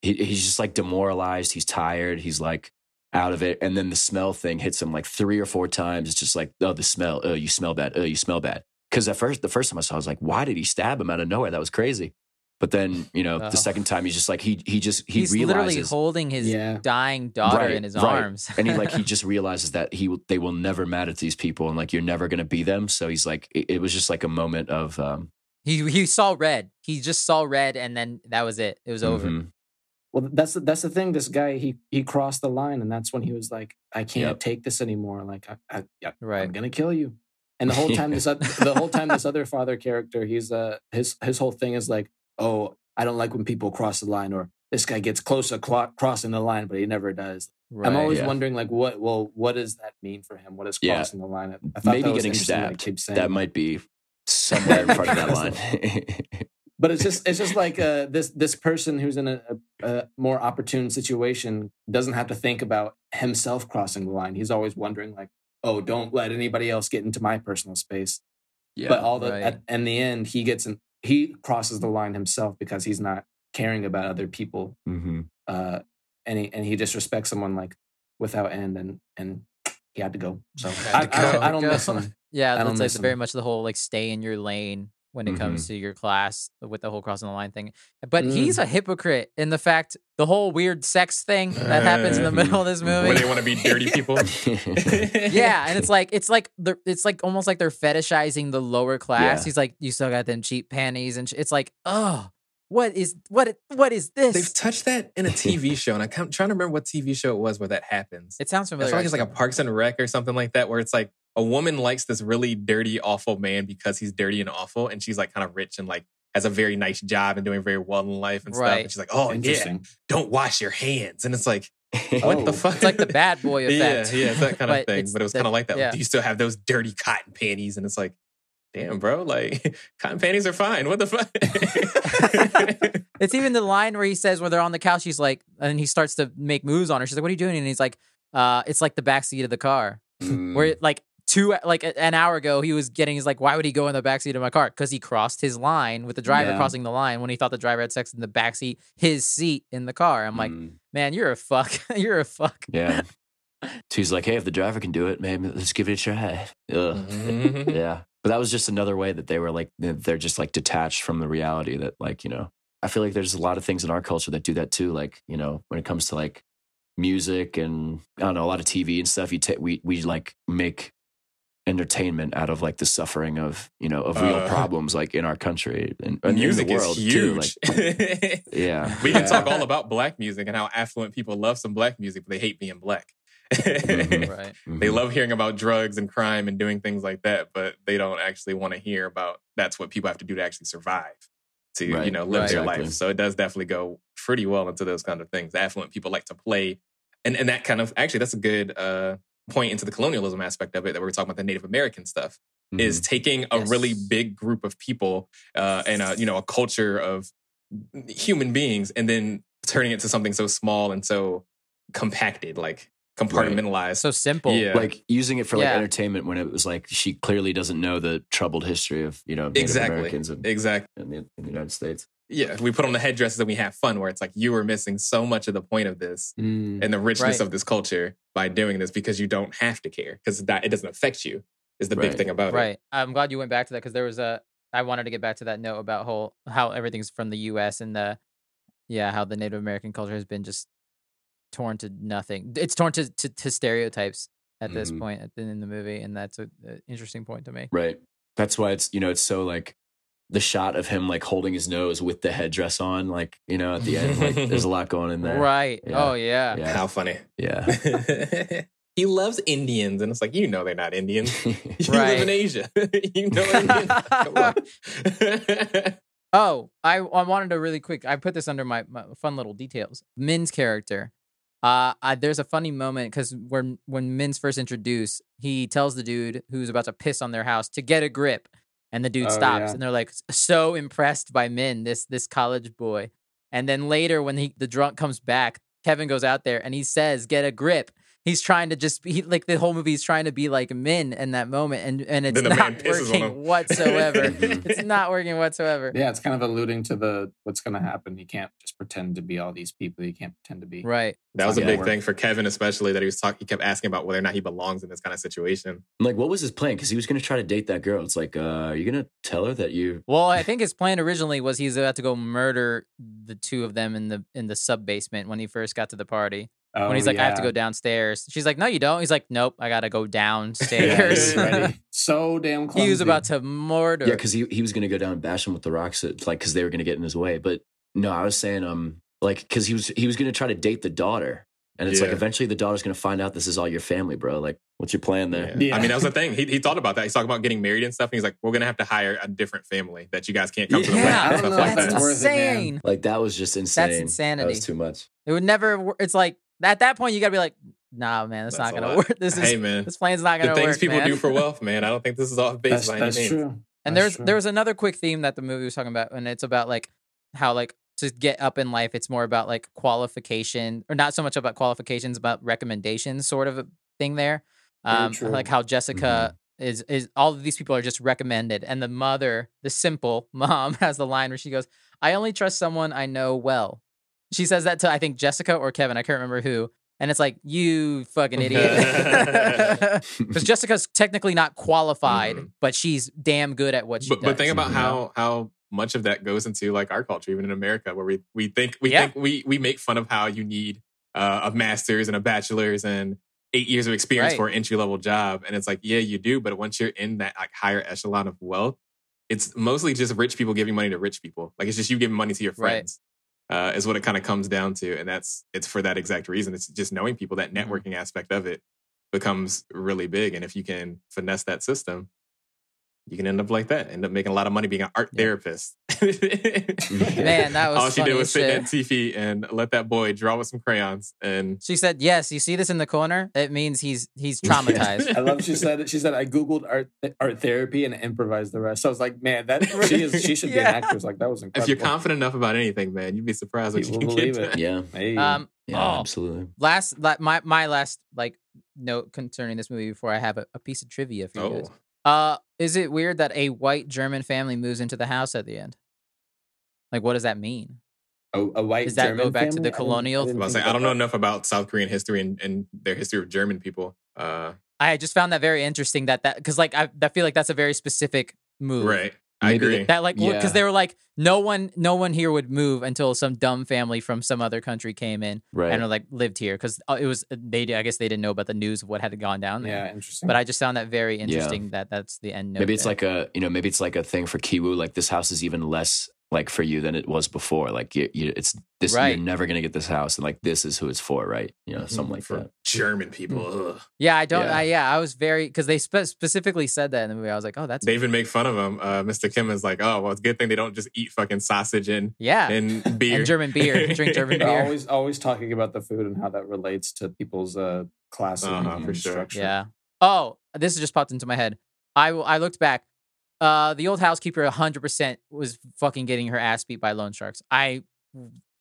He, he's just like demoralized. He's tired. He's like out of it. And then the smell thing hits him like three or four times. It's just like, oh, the smell. Oh, you smell bad. Oh, you smell bad. Because at first, the first time I saw, it, I was like, why did he stab him out of nowhere? That was crazy. But then, you know, Oh. the second time, he's just like he he just he He's literally realizes holding his Yeah. dying daughter Right, in his right. arms, and he like he *laughs* just realizes that he they will never matter to these people and like you're never going to be them so he's like it, it was just like a moment of um he he saw red. He just saw red, and then that was it. It was over. mhm. Well, that's the, that's the thing. This guy, he he crossed the line, and that's when he was like, "I can't Yep. take this anymore. Like, I, I, yeah, Right. I'm gonna kill you." And the whole time, *laughs* this the whole time, this other father character, he's uh his his whole thing is like, "Oh, I don't like when people cross the line," or "This guy gets closer clo- crossing the line, but he never does." Right. I'm always yeah. wondering, like, what well, what does that mean for him? What is Yeah. crossing the line? I thought maybe getting interesting that stabbed that might be *laughs* somewhere in front of that line but it's just it's just like uh, this this person who's in a, a, more opportune situation doesn't have to think about himself crossing the line. He's always wondering like, oh, don't let anybody else get into my personal space. yeah but all the right. at, in the end, he gets in, he crosses the line himself because he's not caring about other people, hmm uh, and he and he just respects someone like without end, and and he had to go. So I, I. I don't miss him. *laughs* Yeah, that's like very much the whole like stay in your lane when it Mm-hmm. comes to your class with the whole crossing the line thing. But Mm. he's a hypocrite in the fact the whole weird sex thing that happens in the *laughs* middle of this movie. Where they want to be dirty *laughs* people. yeah, and it's like it's like it's like almost like they're fetishizing the lower class. Yeah. He's like, you still got them cheap panties, and sh-. it's like, oh, what is what what is this? They've touched that in a TV show, and I'm trying to remember what TV show it was where that happens. It sounds I familiar. feel like it's like a. Parks and Rec or something like that, where it's like a woman likes this really dirty, awful man because he's dirty and awful, and she's like kind of rich and like has a very nice job and doing very well in life and stuff. And she's like, "Oh yeah, Interesting. don't wash your hands," and it's like, what the Oh. fuck? It's like the bad boy *laughs* yeah, effect. yeah, it's that kind of thing. But it was kind of like that. yeah. Do you still have those dirty cotton panties? And it's like, damn, bro, like *laughs* cotton panties are fine. What the fuck? *laughs* It's even the line where he says when they're on the couch, he's like, and he starts to make moves on her. She's like, "What are you doing?" And he's like, "Uh, it's like the back seat of the car." Mm. Where like two like an hour ago he was getting. He's like, "Why would he go in the backseat of my car?" Because he crossed his line with the driver Yeah. crossing the line when he thought the driver had sex in the backseat his seat in the car. I'm like, Mm. man, you're a fuck. *laughs* you're a fuck. yeah *laughs* so he's like hey if the driver can do it maybe let's give it a try Ugh. *laughs* Mhm. yeah but that was just another way that they were like they're just like detached from the reality that like you know i feel like there's a lot of things in our culture that do that too like you know when it comes to like music and i don't know a lot of tv and stuff you take we we like make entertainment out of like the suffering of you know of real Uh, problems like in our country and, and music in the world is too huge. like *laughs* yeah we can Yeah. talk all *laughs* about black music and how affluent people love some black music, but they hate being black. Mhm. *laughs* Right. They Mhm. love hearing about drugs and crime and doing things like that, but they don't actually want to hear about that's what people have to do to actually survive, to you know live right. their Exactly. life. So it does definitely go pretty well into those kind of things. Affluent people like to play, and and that kind of actually that's a good uh, point into the colonialism aspect of it that we were talking about the Native American stuff. is taking a really big group of people uh, and a you know a culture of human beings, and then turning it to something so small and so compacted, like compartmentalized. So simple. Yeah. like using it for like Yeah. entertainment when it was like she clearly doesn't know the troubled history of you know Native Exactly. Americans in, exactly. in, the, in the United States. Yeah, we put on the headdresses and we have fun. Where it's like you were missing so much of the point of this Mm. and the richness Right. of this culture by doing this because you don't have to care because that it doesn't affect you is the big thing about it. Right. I'm glad you went back to that because there was a. I wanted to get back to that note about whole how everything's from the U.S. and the, yeah, how the Native American culture has been just torn to nothing. It's torn to to, to stereotypes at this Mm-hmm. Mhm. point at in the movie, and that's an interesting point to me. Right. That's why it's you know it's so like the shot of him like holding his nose with the headdress on, like you know at the end, like there's a *laughs* lot going in there. Right. Yeah. Oh yeah. Yeah. How funny. Yeah. *laughs* he loves Indians, and it's like you know they're not Indians. *laughs* You live Right. in Asia. you know Indians. Come on. Oh, I I wanted to really quick. I put this under my, my fun little details. Min's character. Uh, I, there's a funny moment because when when Min's first introduced, he tells the dude who's about to piss on their house to get a grip, and the dude Oh, stops, yeah. and they're like so impressed by Min, this this college boy. And then later, when he the drunk comes back, Kevin goes out there and he says, "Get a grip." He's trying to just be like the whole movie. He's trying to be like Min in that moment, and and it's Then the man not pisses on him. working whatsoever. *laughs* It's not working whatsoever. Yeah, it's kind of alluding to the what's going to happen. You can't just pretend to be all these people. You can't pretend to be. Right. that was a Yeah. big thing for Kevin, especially that he was talking. He kept asking about whether or not he belongs in this kind of situation. I'm like, what was his plan? Because he was going to try to date that girl. It's like, uh, are you going to tell her that you? Well, I think his plan originally was he's about to go murder the two of them in the in the sub basement when he first got to the party. Oh, when he's like, I have to go downstairs. She's like, No, you don't. He's like, Nope, I gotta go *laughs* Yeah, downstairs. he's ready. *laughs* So damn clumsy. he was about to murder. Yeah, because he he was going to go down and bash him with the rocks, it's like because they were going to get in his way. But no, I was saying, um, like because he was he was going to try to date the daughter, and it's like eventually the daughter's going to find out this is all your family, bro. Like, what's your plan there? Yeah. Yeah. I mean, that was the thing. He, he thought about that. He's talking about getting married and stuff. And he's like, we're going to have to hire a different family that you guys can't come to the Yeah, wedding I and stuff know like that's that. worth it, insane. Like that was just insane. That's insanity. That was too much. It would never. wor- It's like at that point you gotta be like, Nah, man, that's, That's not gonna lot. work. *laughs* This is hey, man. this plan's not gonna work." The things work. people man. do for *laughs* wealth, man. I don't think this is off base That's, by any that's means. true. And That's there's true. there was another quick theme that the movie was talking about, and it's about like how like to get up in life, it's more about like qualification, or not so much about qualifications, about recommendations, sort of a thing there. Um, like how Jessica is is all of these people are just recommended, and the mother, the simple *laughs* mom, has the line where she goes, "I only trust someone I know well." She says that to I think Jessica or Kevin, I can't remember who. And it's like, you fucking *laughs* idiot. *laughs* Because Jessica's technically not qualified, Mhm. but she's damn good at what she But, does. but think about you how know? how much of that goes into like our culture, even in America, where we we think we Yeah. think we we make fun of how you need uh, a master's and a bachelor's and eight years of experience Right. for an entry level job, and it's like yeah, you do, but once you're in that like higher echelon of wealth, it's mostly just rich people giving money to rich people. Like it's just you giving money to your Right. friends. Uh, is what it kind of comes down to, and that's it's for that exact reason. It's just knowing people. That Mhm. networking aspect of it becomes really big, and if you can finesse that system, you can end up like that. End up making a lot of money being an art Yeah. therapist. *laughs* *laughs* Man, that was all she funny did as was sit shit. at TV and let that boy draw with some crayons. And She said, "Yes, you see this in the corner. It means he's he's *laughs* traumatized." I love she said. She said I googled art art therapy and improvised the rest. So I was like, man, that she is she should be Yeah. an actress. Like that was if you're confident enough about anything, man, you'd be surprised what you People can get. believe it. Yeah, Hey, um, yeah, oh, absolutely. last la- my my last like note concerning this movie before I have a, a piece of trivia for you guys. Oh, Uh, is it weird that a white German family moves into the house at the end? Like, what does that mean? a, a white Does that go German back to family? the I didn't- colonial- I, didn't I was like, I don't know enough about South Korean history and, and their history of German people. Uh, I just found that very interesting. That that because like I, I feel like that's a very specific move. right. I agree. That like because Yeah. they were like no one no one here would move until some dumb family from some other country came in Right. and like lived here because uh, it was uh, they I guess they didn't know about the news of what had gone down there. Yeah, interesting. But I just found that very interesting that that's the end note. maybe it's there. like a you know maybe it's like a thing for Kiwoo. Like this house is even less like for you than it was before. Like you, you it's this Right. you're never gonna get this house, and like this is who it's for, right? You know, something like for that. German people. Ugh. yeah I don't Yeah. I, yeah I was very because they spe- specifically said that in the movie I was like oh that's They even make fun of him. Uh, Mr. Kim is like, oh, well, it's a good thing they don't just eat fucking sausage and, yeah and *laughs* beer. and German beer drink *laughs* German beer always always talking about the food and how that relates to people's uh class Uh-huh, and for sure. structure. yeah oh this just popped into my head I I looked back. Uh, the old housekeeper 100% was fucking getting her ass beat by loan sharks. I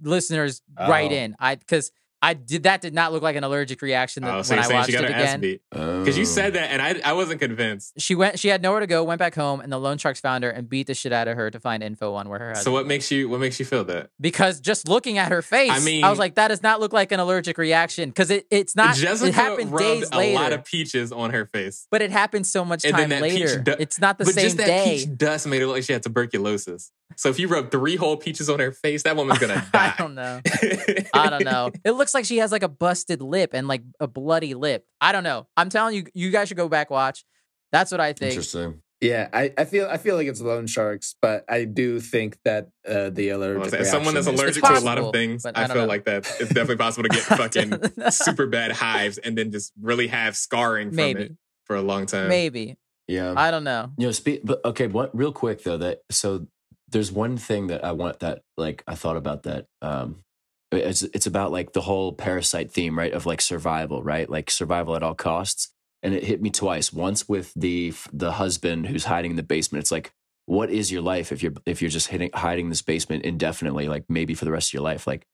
listeners write Oh. in. I because I did that did not look like an allergic reaction oh, that Oh, so when I watched she got it her again. Because because you said that, and I I wasn't convinced. She went. She had nowhere to go. Went back home, and the loan sharks found her and beat the shit out of her to find info on where her. So what was. makes you what makes you feel that? Because just looking at her face, I mean- I was like, that does not look like an allergic reaction. Because it, it's not. Jessica it happened days a later. lot of peaches on her face. but it happened so much And time then that peach later. du- it's not the but same just that day. peach dust made it look like she had tuberculosis. So if you rub three whole peaches on her face, that woman's gonna *laughs* die. I don't know. *laughs* I don't know. It looks like she has like a busted lip and like a bloody lip. I don't know. I'm telling you, you guys should go back watch. That's what I think. Interesting. Yeah, I, I feel I feel like it's loan sharks, but I do think that uh, the allergic As someone that's reaction is- allergic It's to a lot of things, I I, feel know. like that it's definitely possible to get *laughs* fucking super bad hives and then just really have scarring from Maybe, it for a long time. maybe. Yeah. I don't know. You know, speak, but okay, what real quick though that so there's one thing that I want that like I thought about that um it's it's about like the whole parasite theme, right? Of like survival, right? Like survival at all costs. And it hit me twice. Once with the the husband who's hiding in the basement. It's like what is your life if you're if you're just hitting, hiding this basement indefinitely like maybe for the rest of your life like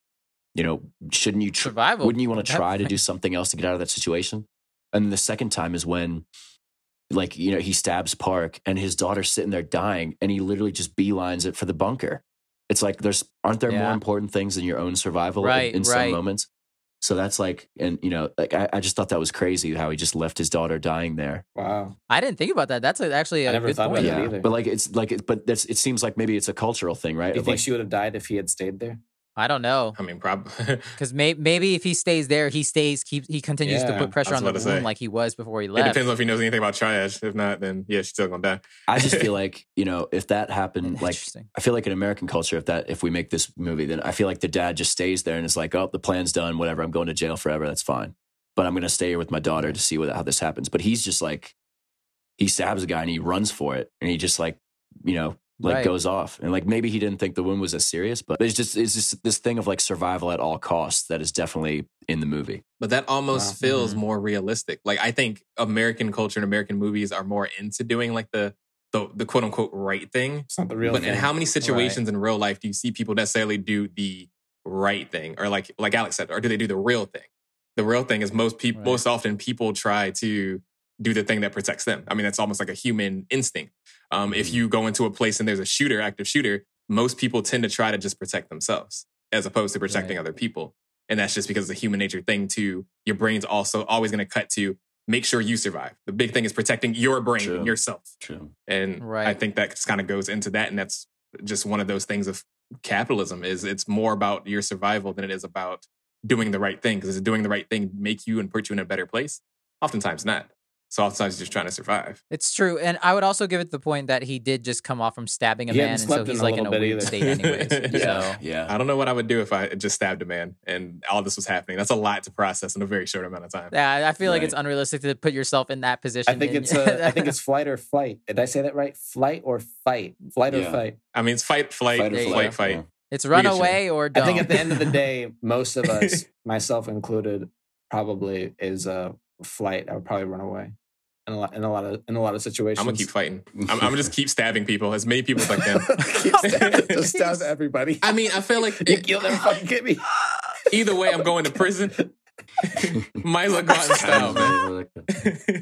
you know shouldn't you tr- Survival. wouldn't you want to try to do something else to get out of that situation? And the second time is when, like, you know, he stabs Park and his daughter's sitting there dying and he literally just beelines it for the bunker. It's like, there's, aren't there more important things than your own survival in- Right, in, some right. moments? So that's like, and, you know, like, I, I just thought that was crazy how he just left his daughter dying there. wow. I didn't think about that. That's a, actually a I never good thought about point. that yeah. either. But like, it's like, it, but that's, it seems like maybe it's a cultural thing, right? Do you Of think like, she would have died if he had stayed there? I don't know I mean, probably. *laughs* because may, maybe if he stays there, he stays. Keeps he continues to put pressure on the about to wound say. like he was before he left. it depends on if he knows anything about triage. If not, then yeah, she's still gonna die. I just feel *laughs* like, you know, if that happened, like, I feel like in American culture, if that if we make this movie, then I feel like the dad just stays there and is like, "Oh, the plan's done. Whatever. I'm going to jail forever. That's fine." But I'm going to stay here with my daughter to see what, how this happens. But he's just like, he stabs a guy and he runs for it, and he just like, you know, like Right. goes off. And like maybe he didn't think the wound was as serious, but it's just it's just this thing of like survival at all costs that is definitely in the movie. But that almost Wow. feels Mhm. more realistic. Like I think American culture and American movies are more into doing like the the, the quote unquote right thing. It's not the real but thing. in how many situations in real life do you see people necessarily do the right thing, or like like Alex said, or do they do the real thing? The real thing is most people Right. most often people try to do the thing that protects them. I mean, that's almost like a human instinct. Um, if Mhm. you go into a place and there's a shooter, active shooter, most people tend to try to just protect themselves as opposed to protecting Right. other people. And that's just because it's a human nature thing to your brain's also always going to cut to make sure you survive. The big thing is protecting your brain True. and yourself. True. And I think that just kind of goes into that. And that's just one of those things of capitalism is it's more about your survival than it is about doing the right thing. Because does doing the right thing make you and put you in a better place? Oftentimes not. So oftentimes just trying to survive. It's true, and I would also give it the point that he did just come off from stabbing a He man, and so slept in he's a like in a weird either. state, anyways. *laughs* Yeah. So Yeah. I don't know what I would do if I just stabbed a man and all this was happening. That's a lot to process in a very short amount of time. yeah, I feel like it's unrealistic to put yourself in that position. I think and- it's uh, I think *laughs* it's flight or flight. Did I say that right? Flight or fight? Flight or fight? I mean, it's fight, flight, Fight or There flight, fight. Yeah. it's run away or don't. I think at the end of the day, *laughs* most of us, myself included, probably is uh, flight. I would probably run away in a lot in a lot of in a lot of situations. I'm gonna keep fighting. *laughs* I'm, I'm gonna just keep stabbing people, as many people as I can. *laughs* Keep stabbing- *laughs* just stab everybody. I mean, I feel like you, it- you'll never fucking get me. either way, I'm going to prison. Might as well go style, man.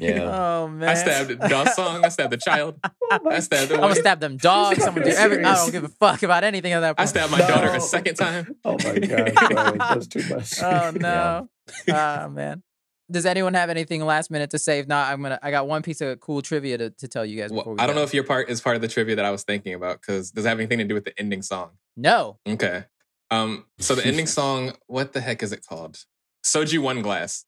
Yeah. Oh man, I stabbed Da-song. I stabbed the child. Oh I stabbed the I'm gonna stab them dogs. I'm gonna do everything. I don't give a fuck about anything at that point. I stabbed my No. daughter a second time. Oh my god, bro, that's too much. Oh no. oh man. Does anyone have anything last minute to say? If not, I'm gonna. I got one piece of cool trivia to, to tell you guys. Well, Before we I don't go. know if your part is part of the trivia that I was thinking about because does it have anything to do with the ending song? No. Okay. Um, so the ending *laughs* song, what the heck is it called? Soju One Glass.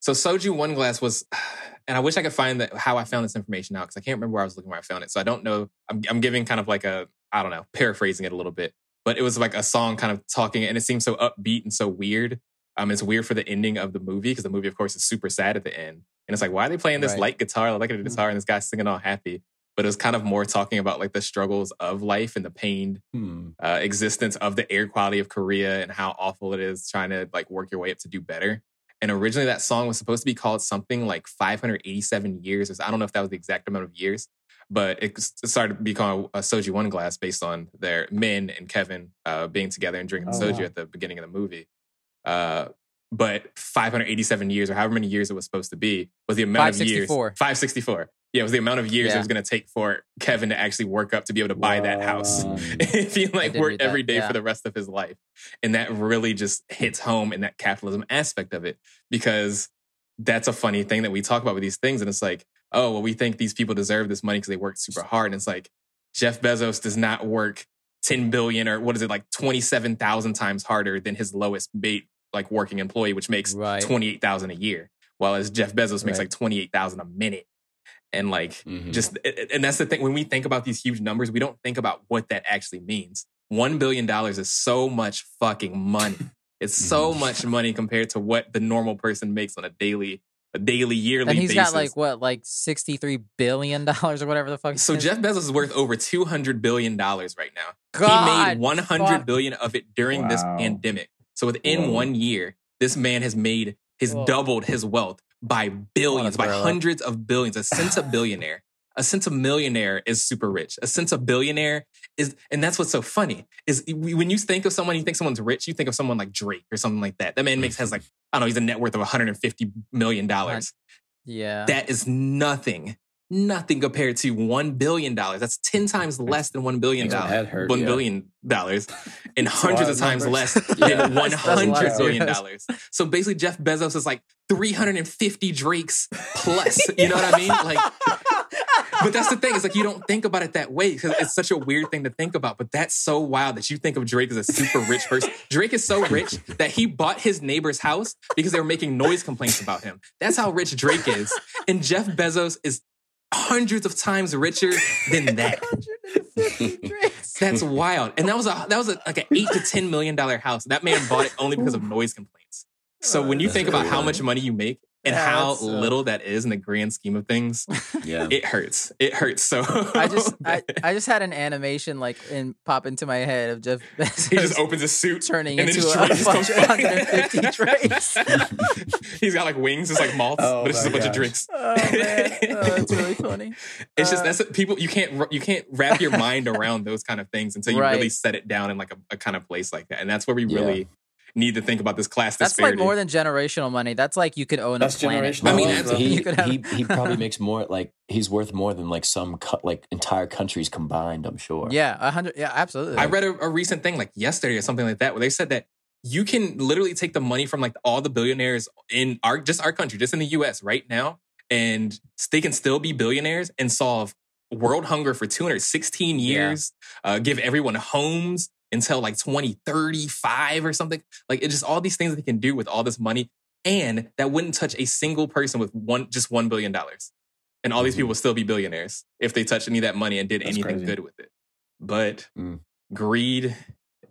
So Soju One Glass was, *sighs* and I wish I could find that how I found this information out because I can't remember where I was looking where I found it. So I don't know. I'm, I'm giving kind of like a, I don't know, paraphrasing it a little bit, but it was like a song kind of talking, and it seems so upbeat and so weird. Um, it's weird for the ending of the movie because the movie, of course, is super sad at the end, and it's like, why are they playing this Right. light guitar, like a guitar, and this guy's singing all happy? But it was kind of more talking about like the struggles of life and the pained Hmm. uh, existence of the air quality of Korea and how awful it is trying to like work your way up to do better. And originally that song was supposed to be called something like 587 years. I don't know if that was the exact amount of years, but it started to become a soju one glass based on their Min and Kevin uh, being together and drinking Oh, soju wow. at the beginning of the movie. Uh, but 587 years, or however many years it was supposed to be, was the amount of years. 564. 564. Yeah, it was the amount of years it was going to take for Kevin to actually work up to be able to buy that house. *laughs* If he like worked every day yeah. for the rest of his life. And that really just hits home in that capitalism aspect of it because that's a funny thing that we talk about with these things. And it's like, oh, well, we think these people deserve this money because they worked super hard. And it's like, Jeff Bezos does not work 10 billion or what is it, like 27,000 times harder than his lowest mate, like working employee, which makes Right. 28,000 a year. While as Jeff Bezos makes Right. like 28,000 a minute. And like, Mhm. just and that's the thing when we think about these huge numbers we don't think about what that actually means one billion dollars is so much fucking money it's so Mhm. much money compared to what the normal person makes on a daily a daily yearly and he's basis got like what, like sixty three billion dollars or whatever the fuck. so it is? jeff bezos is worth over 200 billion dollars right now God, he made 100 fuck. billion of it during this pandemic so within Whoa. one year this man has made has Whoa. doubled his wealth by billions by hundreds of billions a sense of billionaire a sense of millionaire is super rich. A sense of billionaire is, and that's what's so funny is when you think of someone, you think someone's rich, you think of someone like Drake or something like that. That man mm. makes has like I don't know, he's a net worth of 150 million dollars. Yeah. That is nothing, nothing compared to one billion dollars. That's ten times less than one billion dollars. One yeah. billion dollars, *laughs* and hundreds of of times numbers. less *laughs* Yeah. than one That's a lot of hundred billion zeros. dollars. So basically, Jeff Bezos is like three hundred and fifty Drakes plus. *laughs* You know what I mean? Like but that's the thing. It's like you don't think about it that way because it's such a weird thing to think about. But that's so wild that you think of Drake as a super rich person. Drake is so rich that he bought his neighbor's house because they were making noise complaints about him. That's how rich Drake is. And Jeff Bezos is hundreds of times richer than *laughs* that. *laughs* That's wild. And that was a that was a, like an eight to ten million dollar house. That man bought it only because of noise complaints. So when you That's think about how much money you make and Yeah, how that's, uh, little that is in the grand scheme of things, *laughs* Yeah. it hurts. It hurts so. I just *laughs* I. I just had an animation like in pop into my head of Jeff Bezos *laughs* he just opens his suit turning and into just a drinks bunch of 150 drinks. He's got like wings, it's like malts Oh but it's just a my bunch of drinks. Oh man, oh, it's really funny. It's just Uh, that's people you can't you can't wrap your mind around those kind of things until you Right. really set it down in like a, a kind of place like that, and that's where we Yeah. Really need to think about this class That's disparity. like more than generational money. That's like you could own That's a planet. generational I mean, wealth, he, you could have- he he probably makes more like he's worth more than like some co- like entire countries combined. I'm sure. Yeah, a hundred. Yeah, absolutely. I read a, a recent thing like yesterday or something like that where they said that you can literally take the money from like all the billionaires in our just our country, just in the US right now, and they can still be billionaires and solve world hunger for 216 years, uh, give everyone homes until like 2035 or something. Like it's just all these things that they can do with all this money. And that wouldn't touch a single person with one just one billion dollars. And all these Mhm. people would still be billionaires if they touched any of that money and did That's anything crazy. good with it. But Mm. greed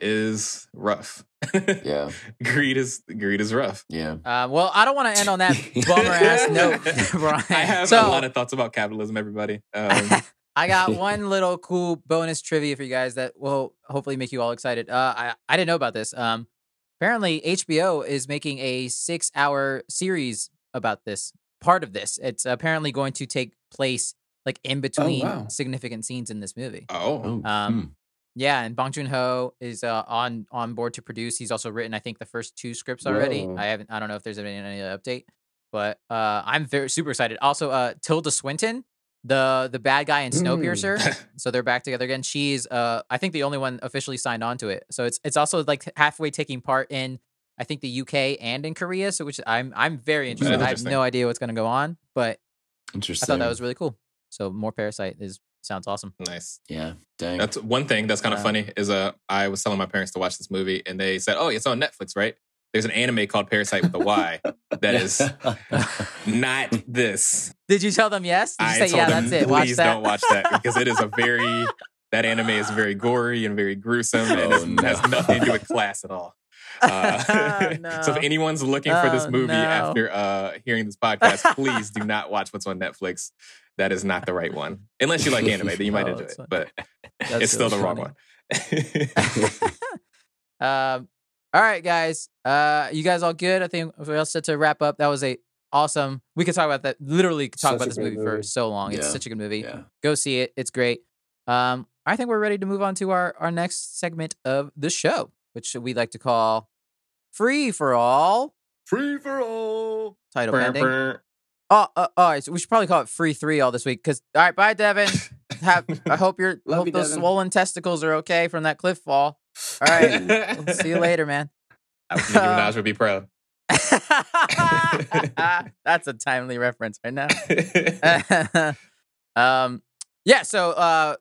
is rough. Yeah. *laughs* greed is greed is rough. Yeah. Uh, well, I don't want to end on that bummer ass *laughs* note, *laughs* Brian. I have so, a lot of thoughts about capitalism, everybody. Um, I got *laughs* one little cool bonus trivia for you guys that will hopefully make you all excited. Uh, I I didn't know about this. Um, apparently HBO is making a six-hour series about this part of this. It's apparently going to take place like in between wow. significant scenes in this movie. oh, Oh, Um, hmm. Yeah, and Bong Joon Ho is uh, on on board to produce. He's also written, I think, the first two scripts already. Whoa. I haven't. I don't know if there's been any other update, but uh, I'm very super excited. Also, uh, Tilda Swinton, the the bad guy in Mm. Snowpiercer, *laughs* so they're back together again. She's uh, I think the only one officially signed on to it. So it's it's also like halfway taking part in I think the UK and in Korea. So which I'm I'm very interested. I have no idea what's going to go on, but interesting. I thought that was really cool. So more Parasite is sounds awesome. nice. yeah. Dang. That's one thing that's kind of Uh, funny is uh I was telling my parents to watch this movie and they said, "Oh, it's on Netflix, right?" There's an anime called Parasite with a Y that is *laughs* not this. Did you tell them yes? Did you I say told yeah? them, That's it. Watch please that. don't watch that because it is a very *laughs* that anime is very gory and very gruesome and Oh, it has nothing to do with class at all. *laughs* Uh, No. So if anyone's looking for this Oh, movie no. after uh, hearing this podcast, please do not watch what's on Netflix. That is not the right one. Unless you like anime, then you might Oh, enjoy it. fine. But That's it's still the really wrong one. um, all right, guys. Uh, you guys all good? I think we're all set to wrap up. That was a awesome. We could talk about that. Literally, talk Such about this great movie, for so long. It's such a good movie. Yeah. Go see it. It's great. Um, I think we're ready to move on to our our next segment of the show, which we like to call "Free for All." Free for all. Title Brr, pending. brr. Oh, uh, all right. So we should probably call it "Free Three All" this week. Because all right, bye, Devin. *laughs* Have I hope your hope you, those Devin. swollen testicles are okay from that cliff fall. All right. We'll see you later, man. *laughs* Nicki Minaj *laughs* would be proud. *laughs* That's a timely reference right now. um, yeah. So uh,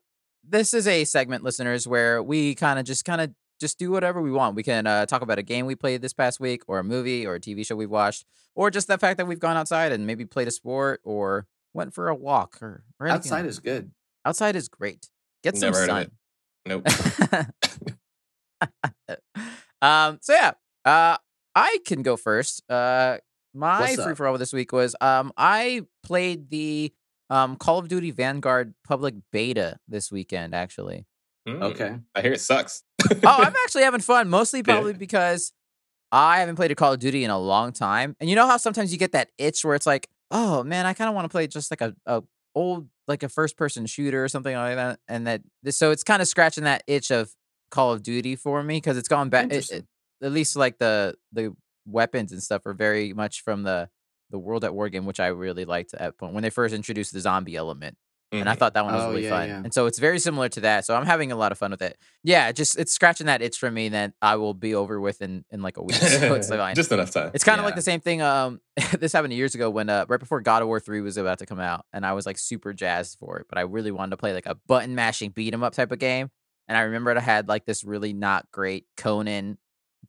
this is a segment, listeners, where we kind of just kind of just do whatever we want. We can uh, talk about a game we played this past week, or a movie, or a TV show we've watched, or just the fact that we've gone outside and maybe played a sport, or went for a walk, or, or Outside like- is good. outside is great. Get some Never heard of sun. it. Nope. *laughs* um. So yeah. Uh, I can go first. Uh, my free for all this week was um I played the um Call of Duty Vanguard public beta this weekend actually. Mm. Okay. I hear it sucks. oh, I'm *laughs* actually having fun, mostly Yeah. probably because I haven't played a Call of Duty in a long time. And you know how sometimes you get that itch where it's like, oh man, I kind of want to play just like a, a old like a first person shooter or something like that. And that so it's kind of scratching that itch of Call of Duty for me because it's gone back. It, it- at least like the the weapons and stuff are very much from the the World at War game, which I really liked at point when they first introduced the zombie element and I Mhm. thought that one was Oh, really yeah, fun. yeah. And so it's very similar to that. So I'm having a lot of fun with it. Yeah, just it's scratching that itch for me that I will be over with in in like a week. *laughs* So it's *laughs* fine. Just enough time. It's kind of like the same thing. Um, *laughs* this happened years ago when uh, right before God of War three was about to come out, and I was like super jazzed for it. But I really wanted to play like a button mashing beat 'em up type of game. And I remember I had like this really not great Conan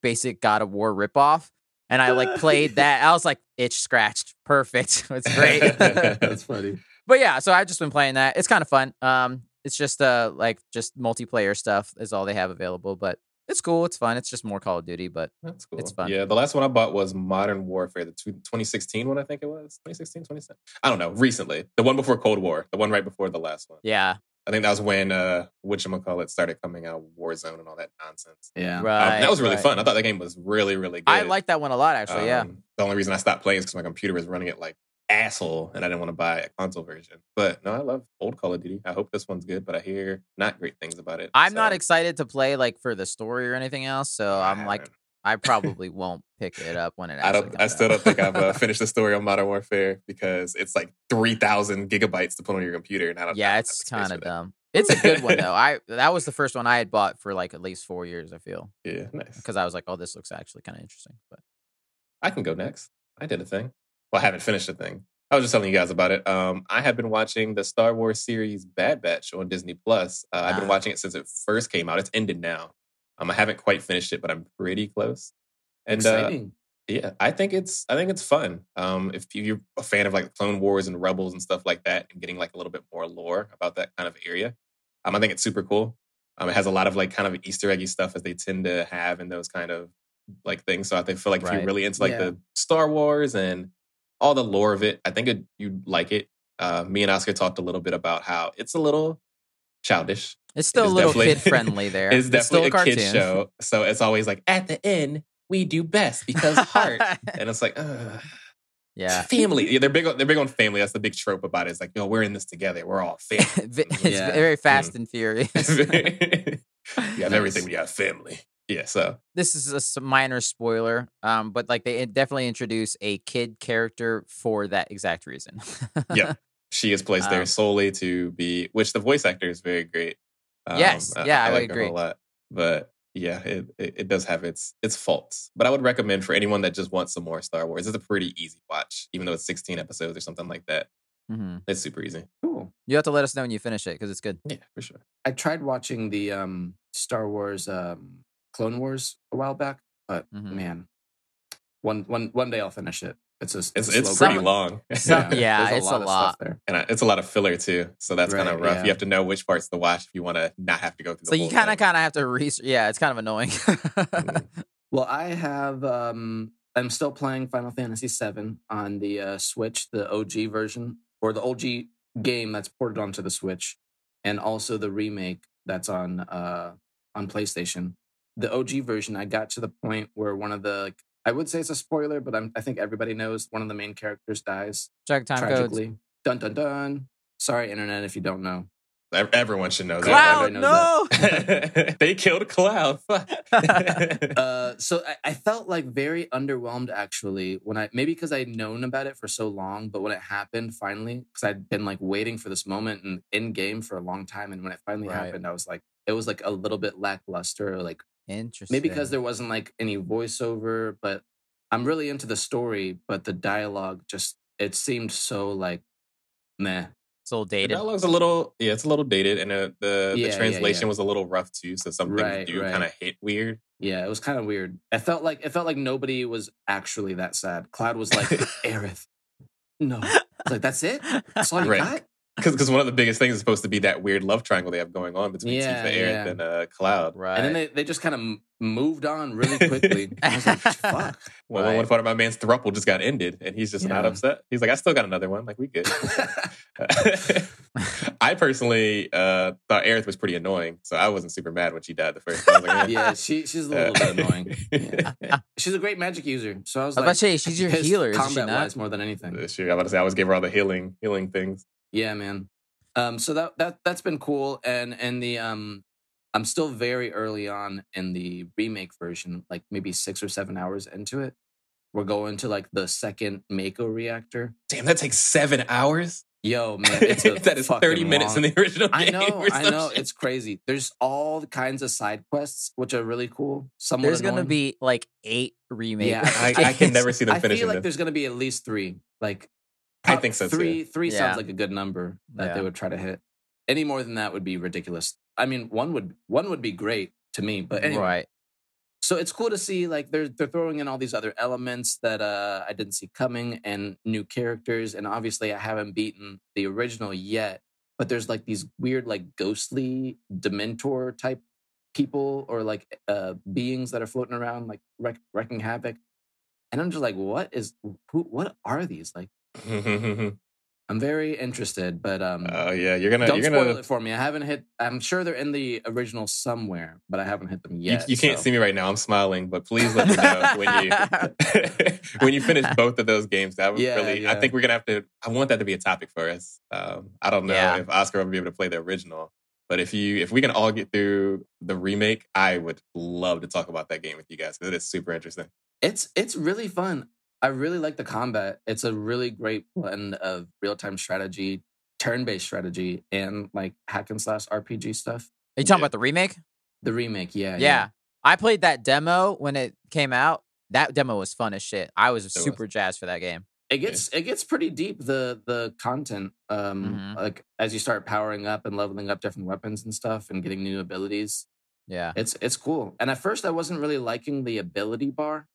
basic God of War ripoff, and I like played *laughs* that. I was like itch scratched, perfect. *laughs* it's great. *laughs* That's funny. but yeah, so I've just been playing that. It's kind of fun. Um, it's just uh like just multiplayer stuff is all they have available, but it's cool. It's fun. It's just more Call of Duty, but That's cool. It's fun. Yeah, the last one I bought was Modern Warfare, the two- 2016 one, I think it was. 2016, 2017. I don't know, recently. The one before Cold War, the one right before the last one. yeah, I think that was when uh whatchamacallit started coming out, Warzone and all that nonsense. Yeah. Um, right. that was really right. fun. I thought that game was really, really good. I like that one a lot, actually. yeah, Um, The only reason I stopped playing is because my computer was running it like asshole and I didn't want to buy a console version. But no, I love old Call of Duty. I hope this one's good, but I hear not great things about it. I'm not excited to play like for the story or anything else, so I I'm like, haven't. I probably won't pick it up when it. I don't. I still out. don't think I've uh, *laughs* finished the story on Modern Warfare because it's like three thousand gigabytes to put on your computer, and I don't. Yeah, it's kind of dumb. It's a good one though. *laughs* I that was the first one I had bought for like at least four years. I feel Yeah, nice. because I was like, oh, this looks actually kind of interesting. But I can go next. I did a thing. Well, I haven't finished the thing. I was just telling you guys about it. Um, I have been watching the Star Wars series Bad Batch on Disney Plus. Uh, I've been Ah. watching it since it first came out. It's ended now. Um, I haven't quite finished it, but I'm pretty close. And uh, Exciting. yeah, I think it's I think it's fun. Um, if you're a fan of like Clone Wars and Rebels and stuff like that, and getting like a little bit more lore about that kind of area, um, I think it's super cool. Um, it has a lot of like kind of Easter eggy stuff as they tend to have in those kind of like things. So I think feel like if you're really into like Yeah. the Star Wars and all the lore of it, I think it, you'd like it. Uh, me and Oscar talked a little bit about how it's a little childish. it's still a little kid *laughs* friendly there. It's definitely still a, a kid's cartoon. show. So it's always like at the end we do best because heart, *laughs* and it's like. Ugh. yeah. family. Yeah, they're big. On, they're big on family. That's the big trope about it. It's like, no, we're in this together. We're all *laughs* family. it's Yeah. very Mm. fast and furious. you have everything. You have family. Yeah. So this is a minor spoiler, um, but like they definitely introduce a kid character for that exact reason. Yeah. She is placed there Um, solely to be, which the voice actor is very great. Um, Yes, yeah, I would like her a lot. But yeah, it, it it does have its its faults. But I would recommend for anyone that just wants some more Star Wars. It's a pretty easy watch, even though it's 16 episodes or something like that. hmm It's super easy. Cool. You have to let us know when you finish it because it's good. Yeah, for sure. I tried watching the um, Star Wars um, Clone Wars a while back, but Mhm. man, one one one day I'll finish it. It's a It's a it's pretty grind. long. Some- yeah, there's it's a of lot. stuff there. and I, it's a lot of filler too. So that's kind of rough. yeah. You have to know which parts to watch if you want to not have to go through. So the you kind of kind of have to research. Yeah, it's kind of annoying. Mhm. *laughs* Well, I have. Um, I'm still playing Final Fantasy VII on the uh, Switch, the OG version, or the OG game that's ported onto the Switch, and also the remake that's on uh, on PlayStation. The OG version, I got to the point where one of the like, I would say it's a spoiler, but I'm, I think everybody knows one of the main characters dies Check time codes. tragically. Dun dun dun. Sorry, internet, if you don't know. Everyone should know Cloud, Everybody no. that. *laughs* *laughs* they killed Cloud. Fuck. *laughs* Uh, so I, I felt like very underwhelmed actually when I maybe because I'd known about it for so long, but when it happened finally, because I'd been like waiting for this moment and in game for a long time, and when it finally Right. happened, I was like, it was like a little bit lackluster, like Interesting. maybe because there wasn't like any voiceover, but I'm really into the story, but the dialogue just it seemed so like meh. it's a little The dated. dialogue's a little, yeah, it's a little dated, and uh, the Yeah, the translation yeah. was a little rough too. So some Right, do right. kind of hit weird. Yeah, it was kind of weird. It felt like it felt like nobody was actually that sad. Cloud was like, *laughs* Aerith, no. I was like, that's it? That's all you Right. got? Because one of the biggest things is supposed to be that weird love triangle they have going on between Yeah, Tifa, Aerith, yeah. and uh, Cloud. Right. And then they, they just kind of moved on really quickly. *laughs* I was like, fuck. *laughs* Well, Right. one part of my man's thruple just got ended, and he's just not upset. He's like, I still got another one. Like we good. *laughs* I personally uh, thought Aerith was pretty annoying, so I wasn't super mad when she died the first time. I was like, eh. yeah, she, she's a little bit annoying. Yeah. She's a great magic user. So I was I was like, about to say, she's your healer, isn't she combat not? wise more than anything. Uh, Sure, I'm about to say I always gave her all the healing, healing things. Yeah, man. Um, so that that that's been cool, and and the um, I'm still very early on in the remake version, like maybe six or seven hours into it. We're going to like the second Mako reactor. Damn, that takes seven hours. Yo, man, it's *laughs* a that is fucking 30 minutes long- in the original I know, or I know, shit. it's crazy. There's all kinds of side quests which are really cool. Somewhat There's gonna be like eight remake. Yeah, I, I can never see them finishing. I finishing feel like this. there's gonna be at least three. Like, I think so, too. Three, three Yeah. sounds like a good number that Yeah. they would try to hit. Any more than that would be ridiculous. I mean, one would one would be great to me, but anyway. Right. So it's cool to see like they're they're throwing in all these other elements that uh, I didn't see coming and new characters, and obviously I haven't beaten the original yet. But there's like these weird like ghostly Dementor type people or like uh, beings that are floating around like wreck, wrecking havoc, and I'm just like, what is who? What are these? Like, *laughs* I'm very interested, but um, Oh yeah, you're gonna don't you're spoil gonna it for me. I haven't hit. I'm sure they're in the original somewhere, but I haven't hit them yet. you can't so- see me right now. I'm smiling, but please let me know when you *laughs* *laughs* when you finish both of those games. That would Yeah, really. I think we're gonna have to. I want that to be a topic for us. Um, I don't know Yeah. if Oscar will be able to play the original, but if you if we can all get through the remake, I would love to talk about that game with you guys. 'cause It is super interesting. It's it's really fun. I really like the combat. It's a really great blend of real time strategy, turn based strategy, and like hack and slash RPG stuff. Are you talking Yeah. about the remake? The remake, yeah, Yeah. I played that demo when it came out. That demo was fun as shit. I was was. super jazzed for that game. It gets it gets pretty deep the the content. Um, Mhm. like as you start powering up and leveling up different weapons and stuff and getting new abilities. Yeah. It's it's cool. And at first I wasn't really liking the ability bar.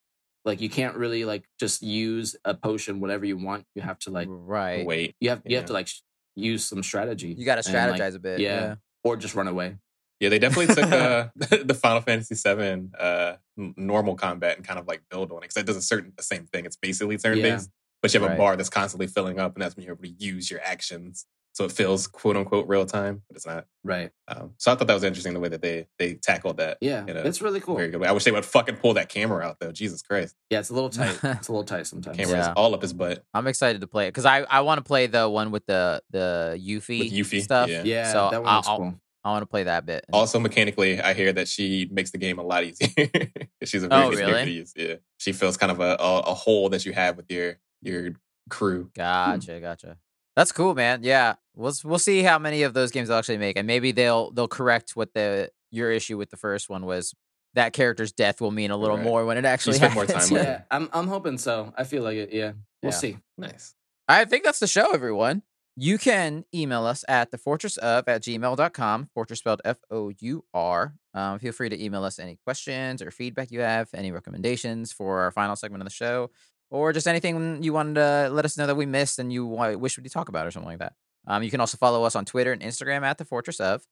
Like you can't really like just use a potion whenever you want. You have to like right. Wait, you have you have to like sh- use some strategy. You got to and, like, strategize a bit. yeah. Yeah. or just run away. yeah, they definitely took *laughs* uh, *laughs* the Final Fantasy VII uh, normal combat and kind of like build on it because it does a certain the same thing. It's basically turn based, but you have Right. a bar that's constantly filling up, and that's when you're able to use your actions. So it feels quote unquote real time, but it's not. Right. Um, so I thought that was interesting the way that they they tackled that. Yeah. in a it's really cool. Very good way. I wish they would fucking pull that camera out though. Jesus Christ, Yeah, it's a little tight. *laughs* it's a little tight sometimes. camera Yeah. is all up his butt. I'm excited to play it because I, I want to play the one with the the Yuffie, With Yuffie, stuff. yeah. Yeah, So that one I'll- looks I'll- cool. I want to play that bit. Also, mechanically, I hear that she makes the game a lot easier. *laughs* She's a very Oh, easy really? to use. Yeah, she fills kind of a, a a hole that you have with your your crew. Gotcha, *clears throat* gotcha. That's cool, man. Yeah, we'll we'll see how many of those games they'll actually make, and maybe they'll they'll correct what the your issue with the first one was. That character's death will mean a little Right. more when it actually spend more time Yeah, it. I'm I'm hoping so. I feel like it. Yeah, we'll Yeah. see. Nice. I think that's the show, everyone. You can email us at the fourtress of at gmail.com, fourtress spelled F O U R. Um, feel free to email us any questions or feedback you have, any recommendations for our final segment of the show, or just anything you wanted to let us know that we missed and you wish we talk about or something like that. Um, you can also follow us on Twitter and Instagram at the Fourtress of,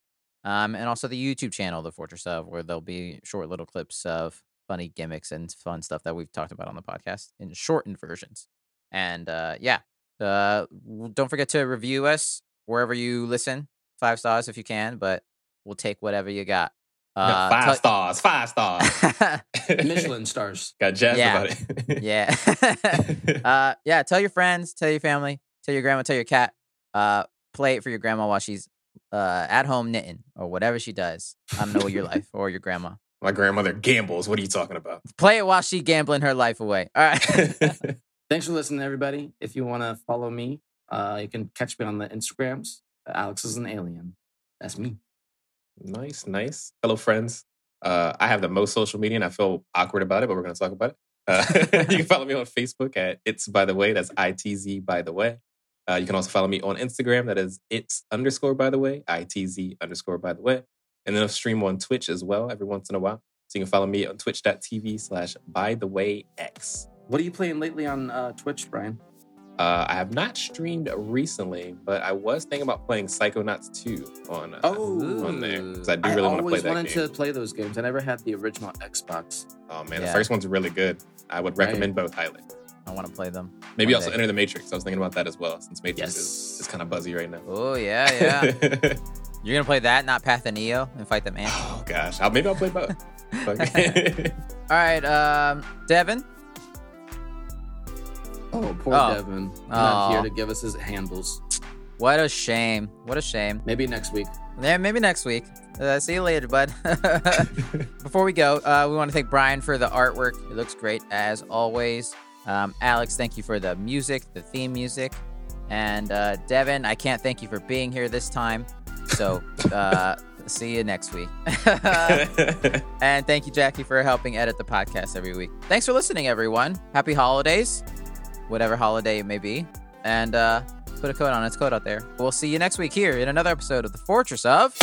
um, and also the YouTube channel, the Fourtress of, where there'll be short little clips of funny gimmicks and fun stuff that we've talked about on the podcast in shortened versions. And uh, yeah, uh, don't forget to review us wherever you listen. Five stars if you can, but we'll take whatever you got. Uh, five tell- stars, five stars. *laughs* Michelin stars. Got jazzed Yeah. about it. *laughs* yeah. *laughs* uh, yeah. Tell your friends, tell your family, tell your grandma, tell your cat. Uh, play it for your grandma while she's uh, at home knitting or whatever she does. I don't know your life or your grandma. My grandmother gambles. What are you talking about? Play it while she gambling her life away. All right. Thanks for listening, everybody. If you want to follow me, uh, you can catch me on the Instagrams. Alex is an alien. That's me. Nice, nice. Hello, friends. Uh, I have the most social media and I feel awkward about it, but we're going to talk about it. Uh, *laughs* you can follow me on Facebook at It's By The Way. That's I T Z By The Way. Uh, you can also follow me on Instagram. That is It's underscore By The Way, I T Z underscore By The Way. And then I'll stream on Twitch as well every once in a while. So you can follow me on twitch.tv slash By The Way X. What are you playing lately on uh, Twitch, Brian? Uh, I have not streamed recently, but I was thinking about playing Psychonauts 2 on, uh, Oh, on there because I do really want to play always that wanted game. to play those games. I never had the original Xbox. Oh man, Yeah. the first one's really good. I would Right. recommend both highly. I want to play them. Maybe also day. Enter the Matrix. I was thinking about that as well, since Matrix Yes. is, is kind of buzzy right now. Oh yeah, yeah. *laughs* You're gonna play that, not Path of Neo, and fight the man. oh gosh, I'll, maybe I'll play both. *laughs* *laughs* All right, um, Devin. Oh, poor Oh. Devin. Not Oh. here to give us his handles. What a shame. What a shame. Maybe next week. Yeah, maybe next week. Uh, see you later, bud. *laughs* *laughs* Before we go, uh, we want to thank Brian for the artwork. It looks great as always. Um, Alex, thank you for the music, the theme music. And uh, Devin, I can't thank you for being here this time. So *laughs* uh, see you next week. and thank you, Jackie, for helping edit the podcast every week. Thanks for listening, everyone. Happy holidays, whatever holiday it may be. And uh, put a code on its code out there. We'll see you next week here in another episode of The Fourtress of.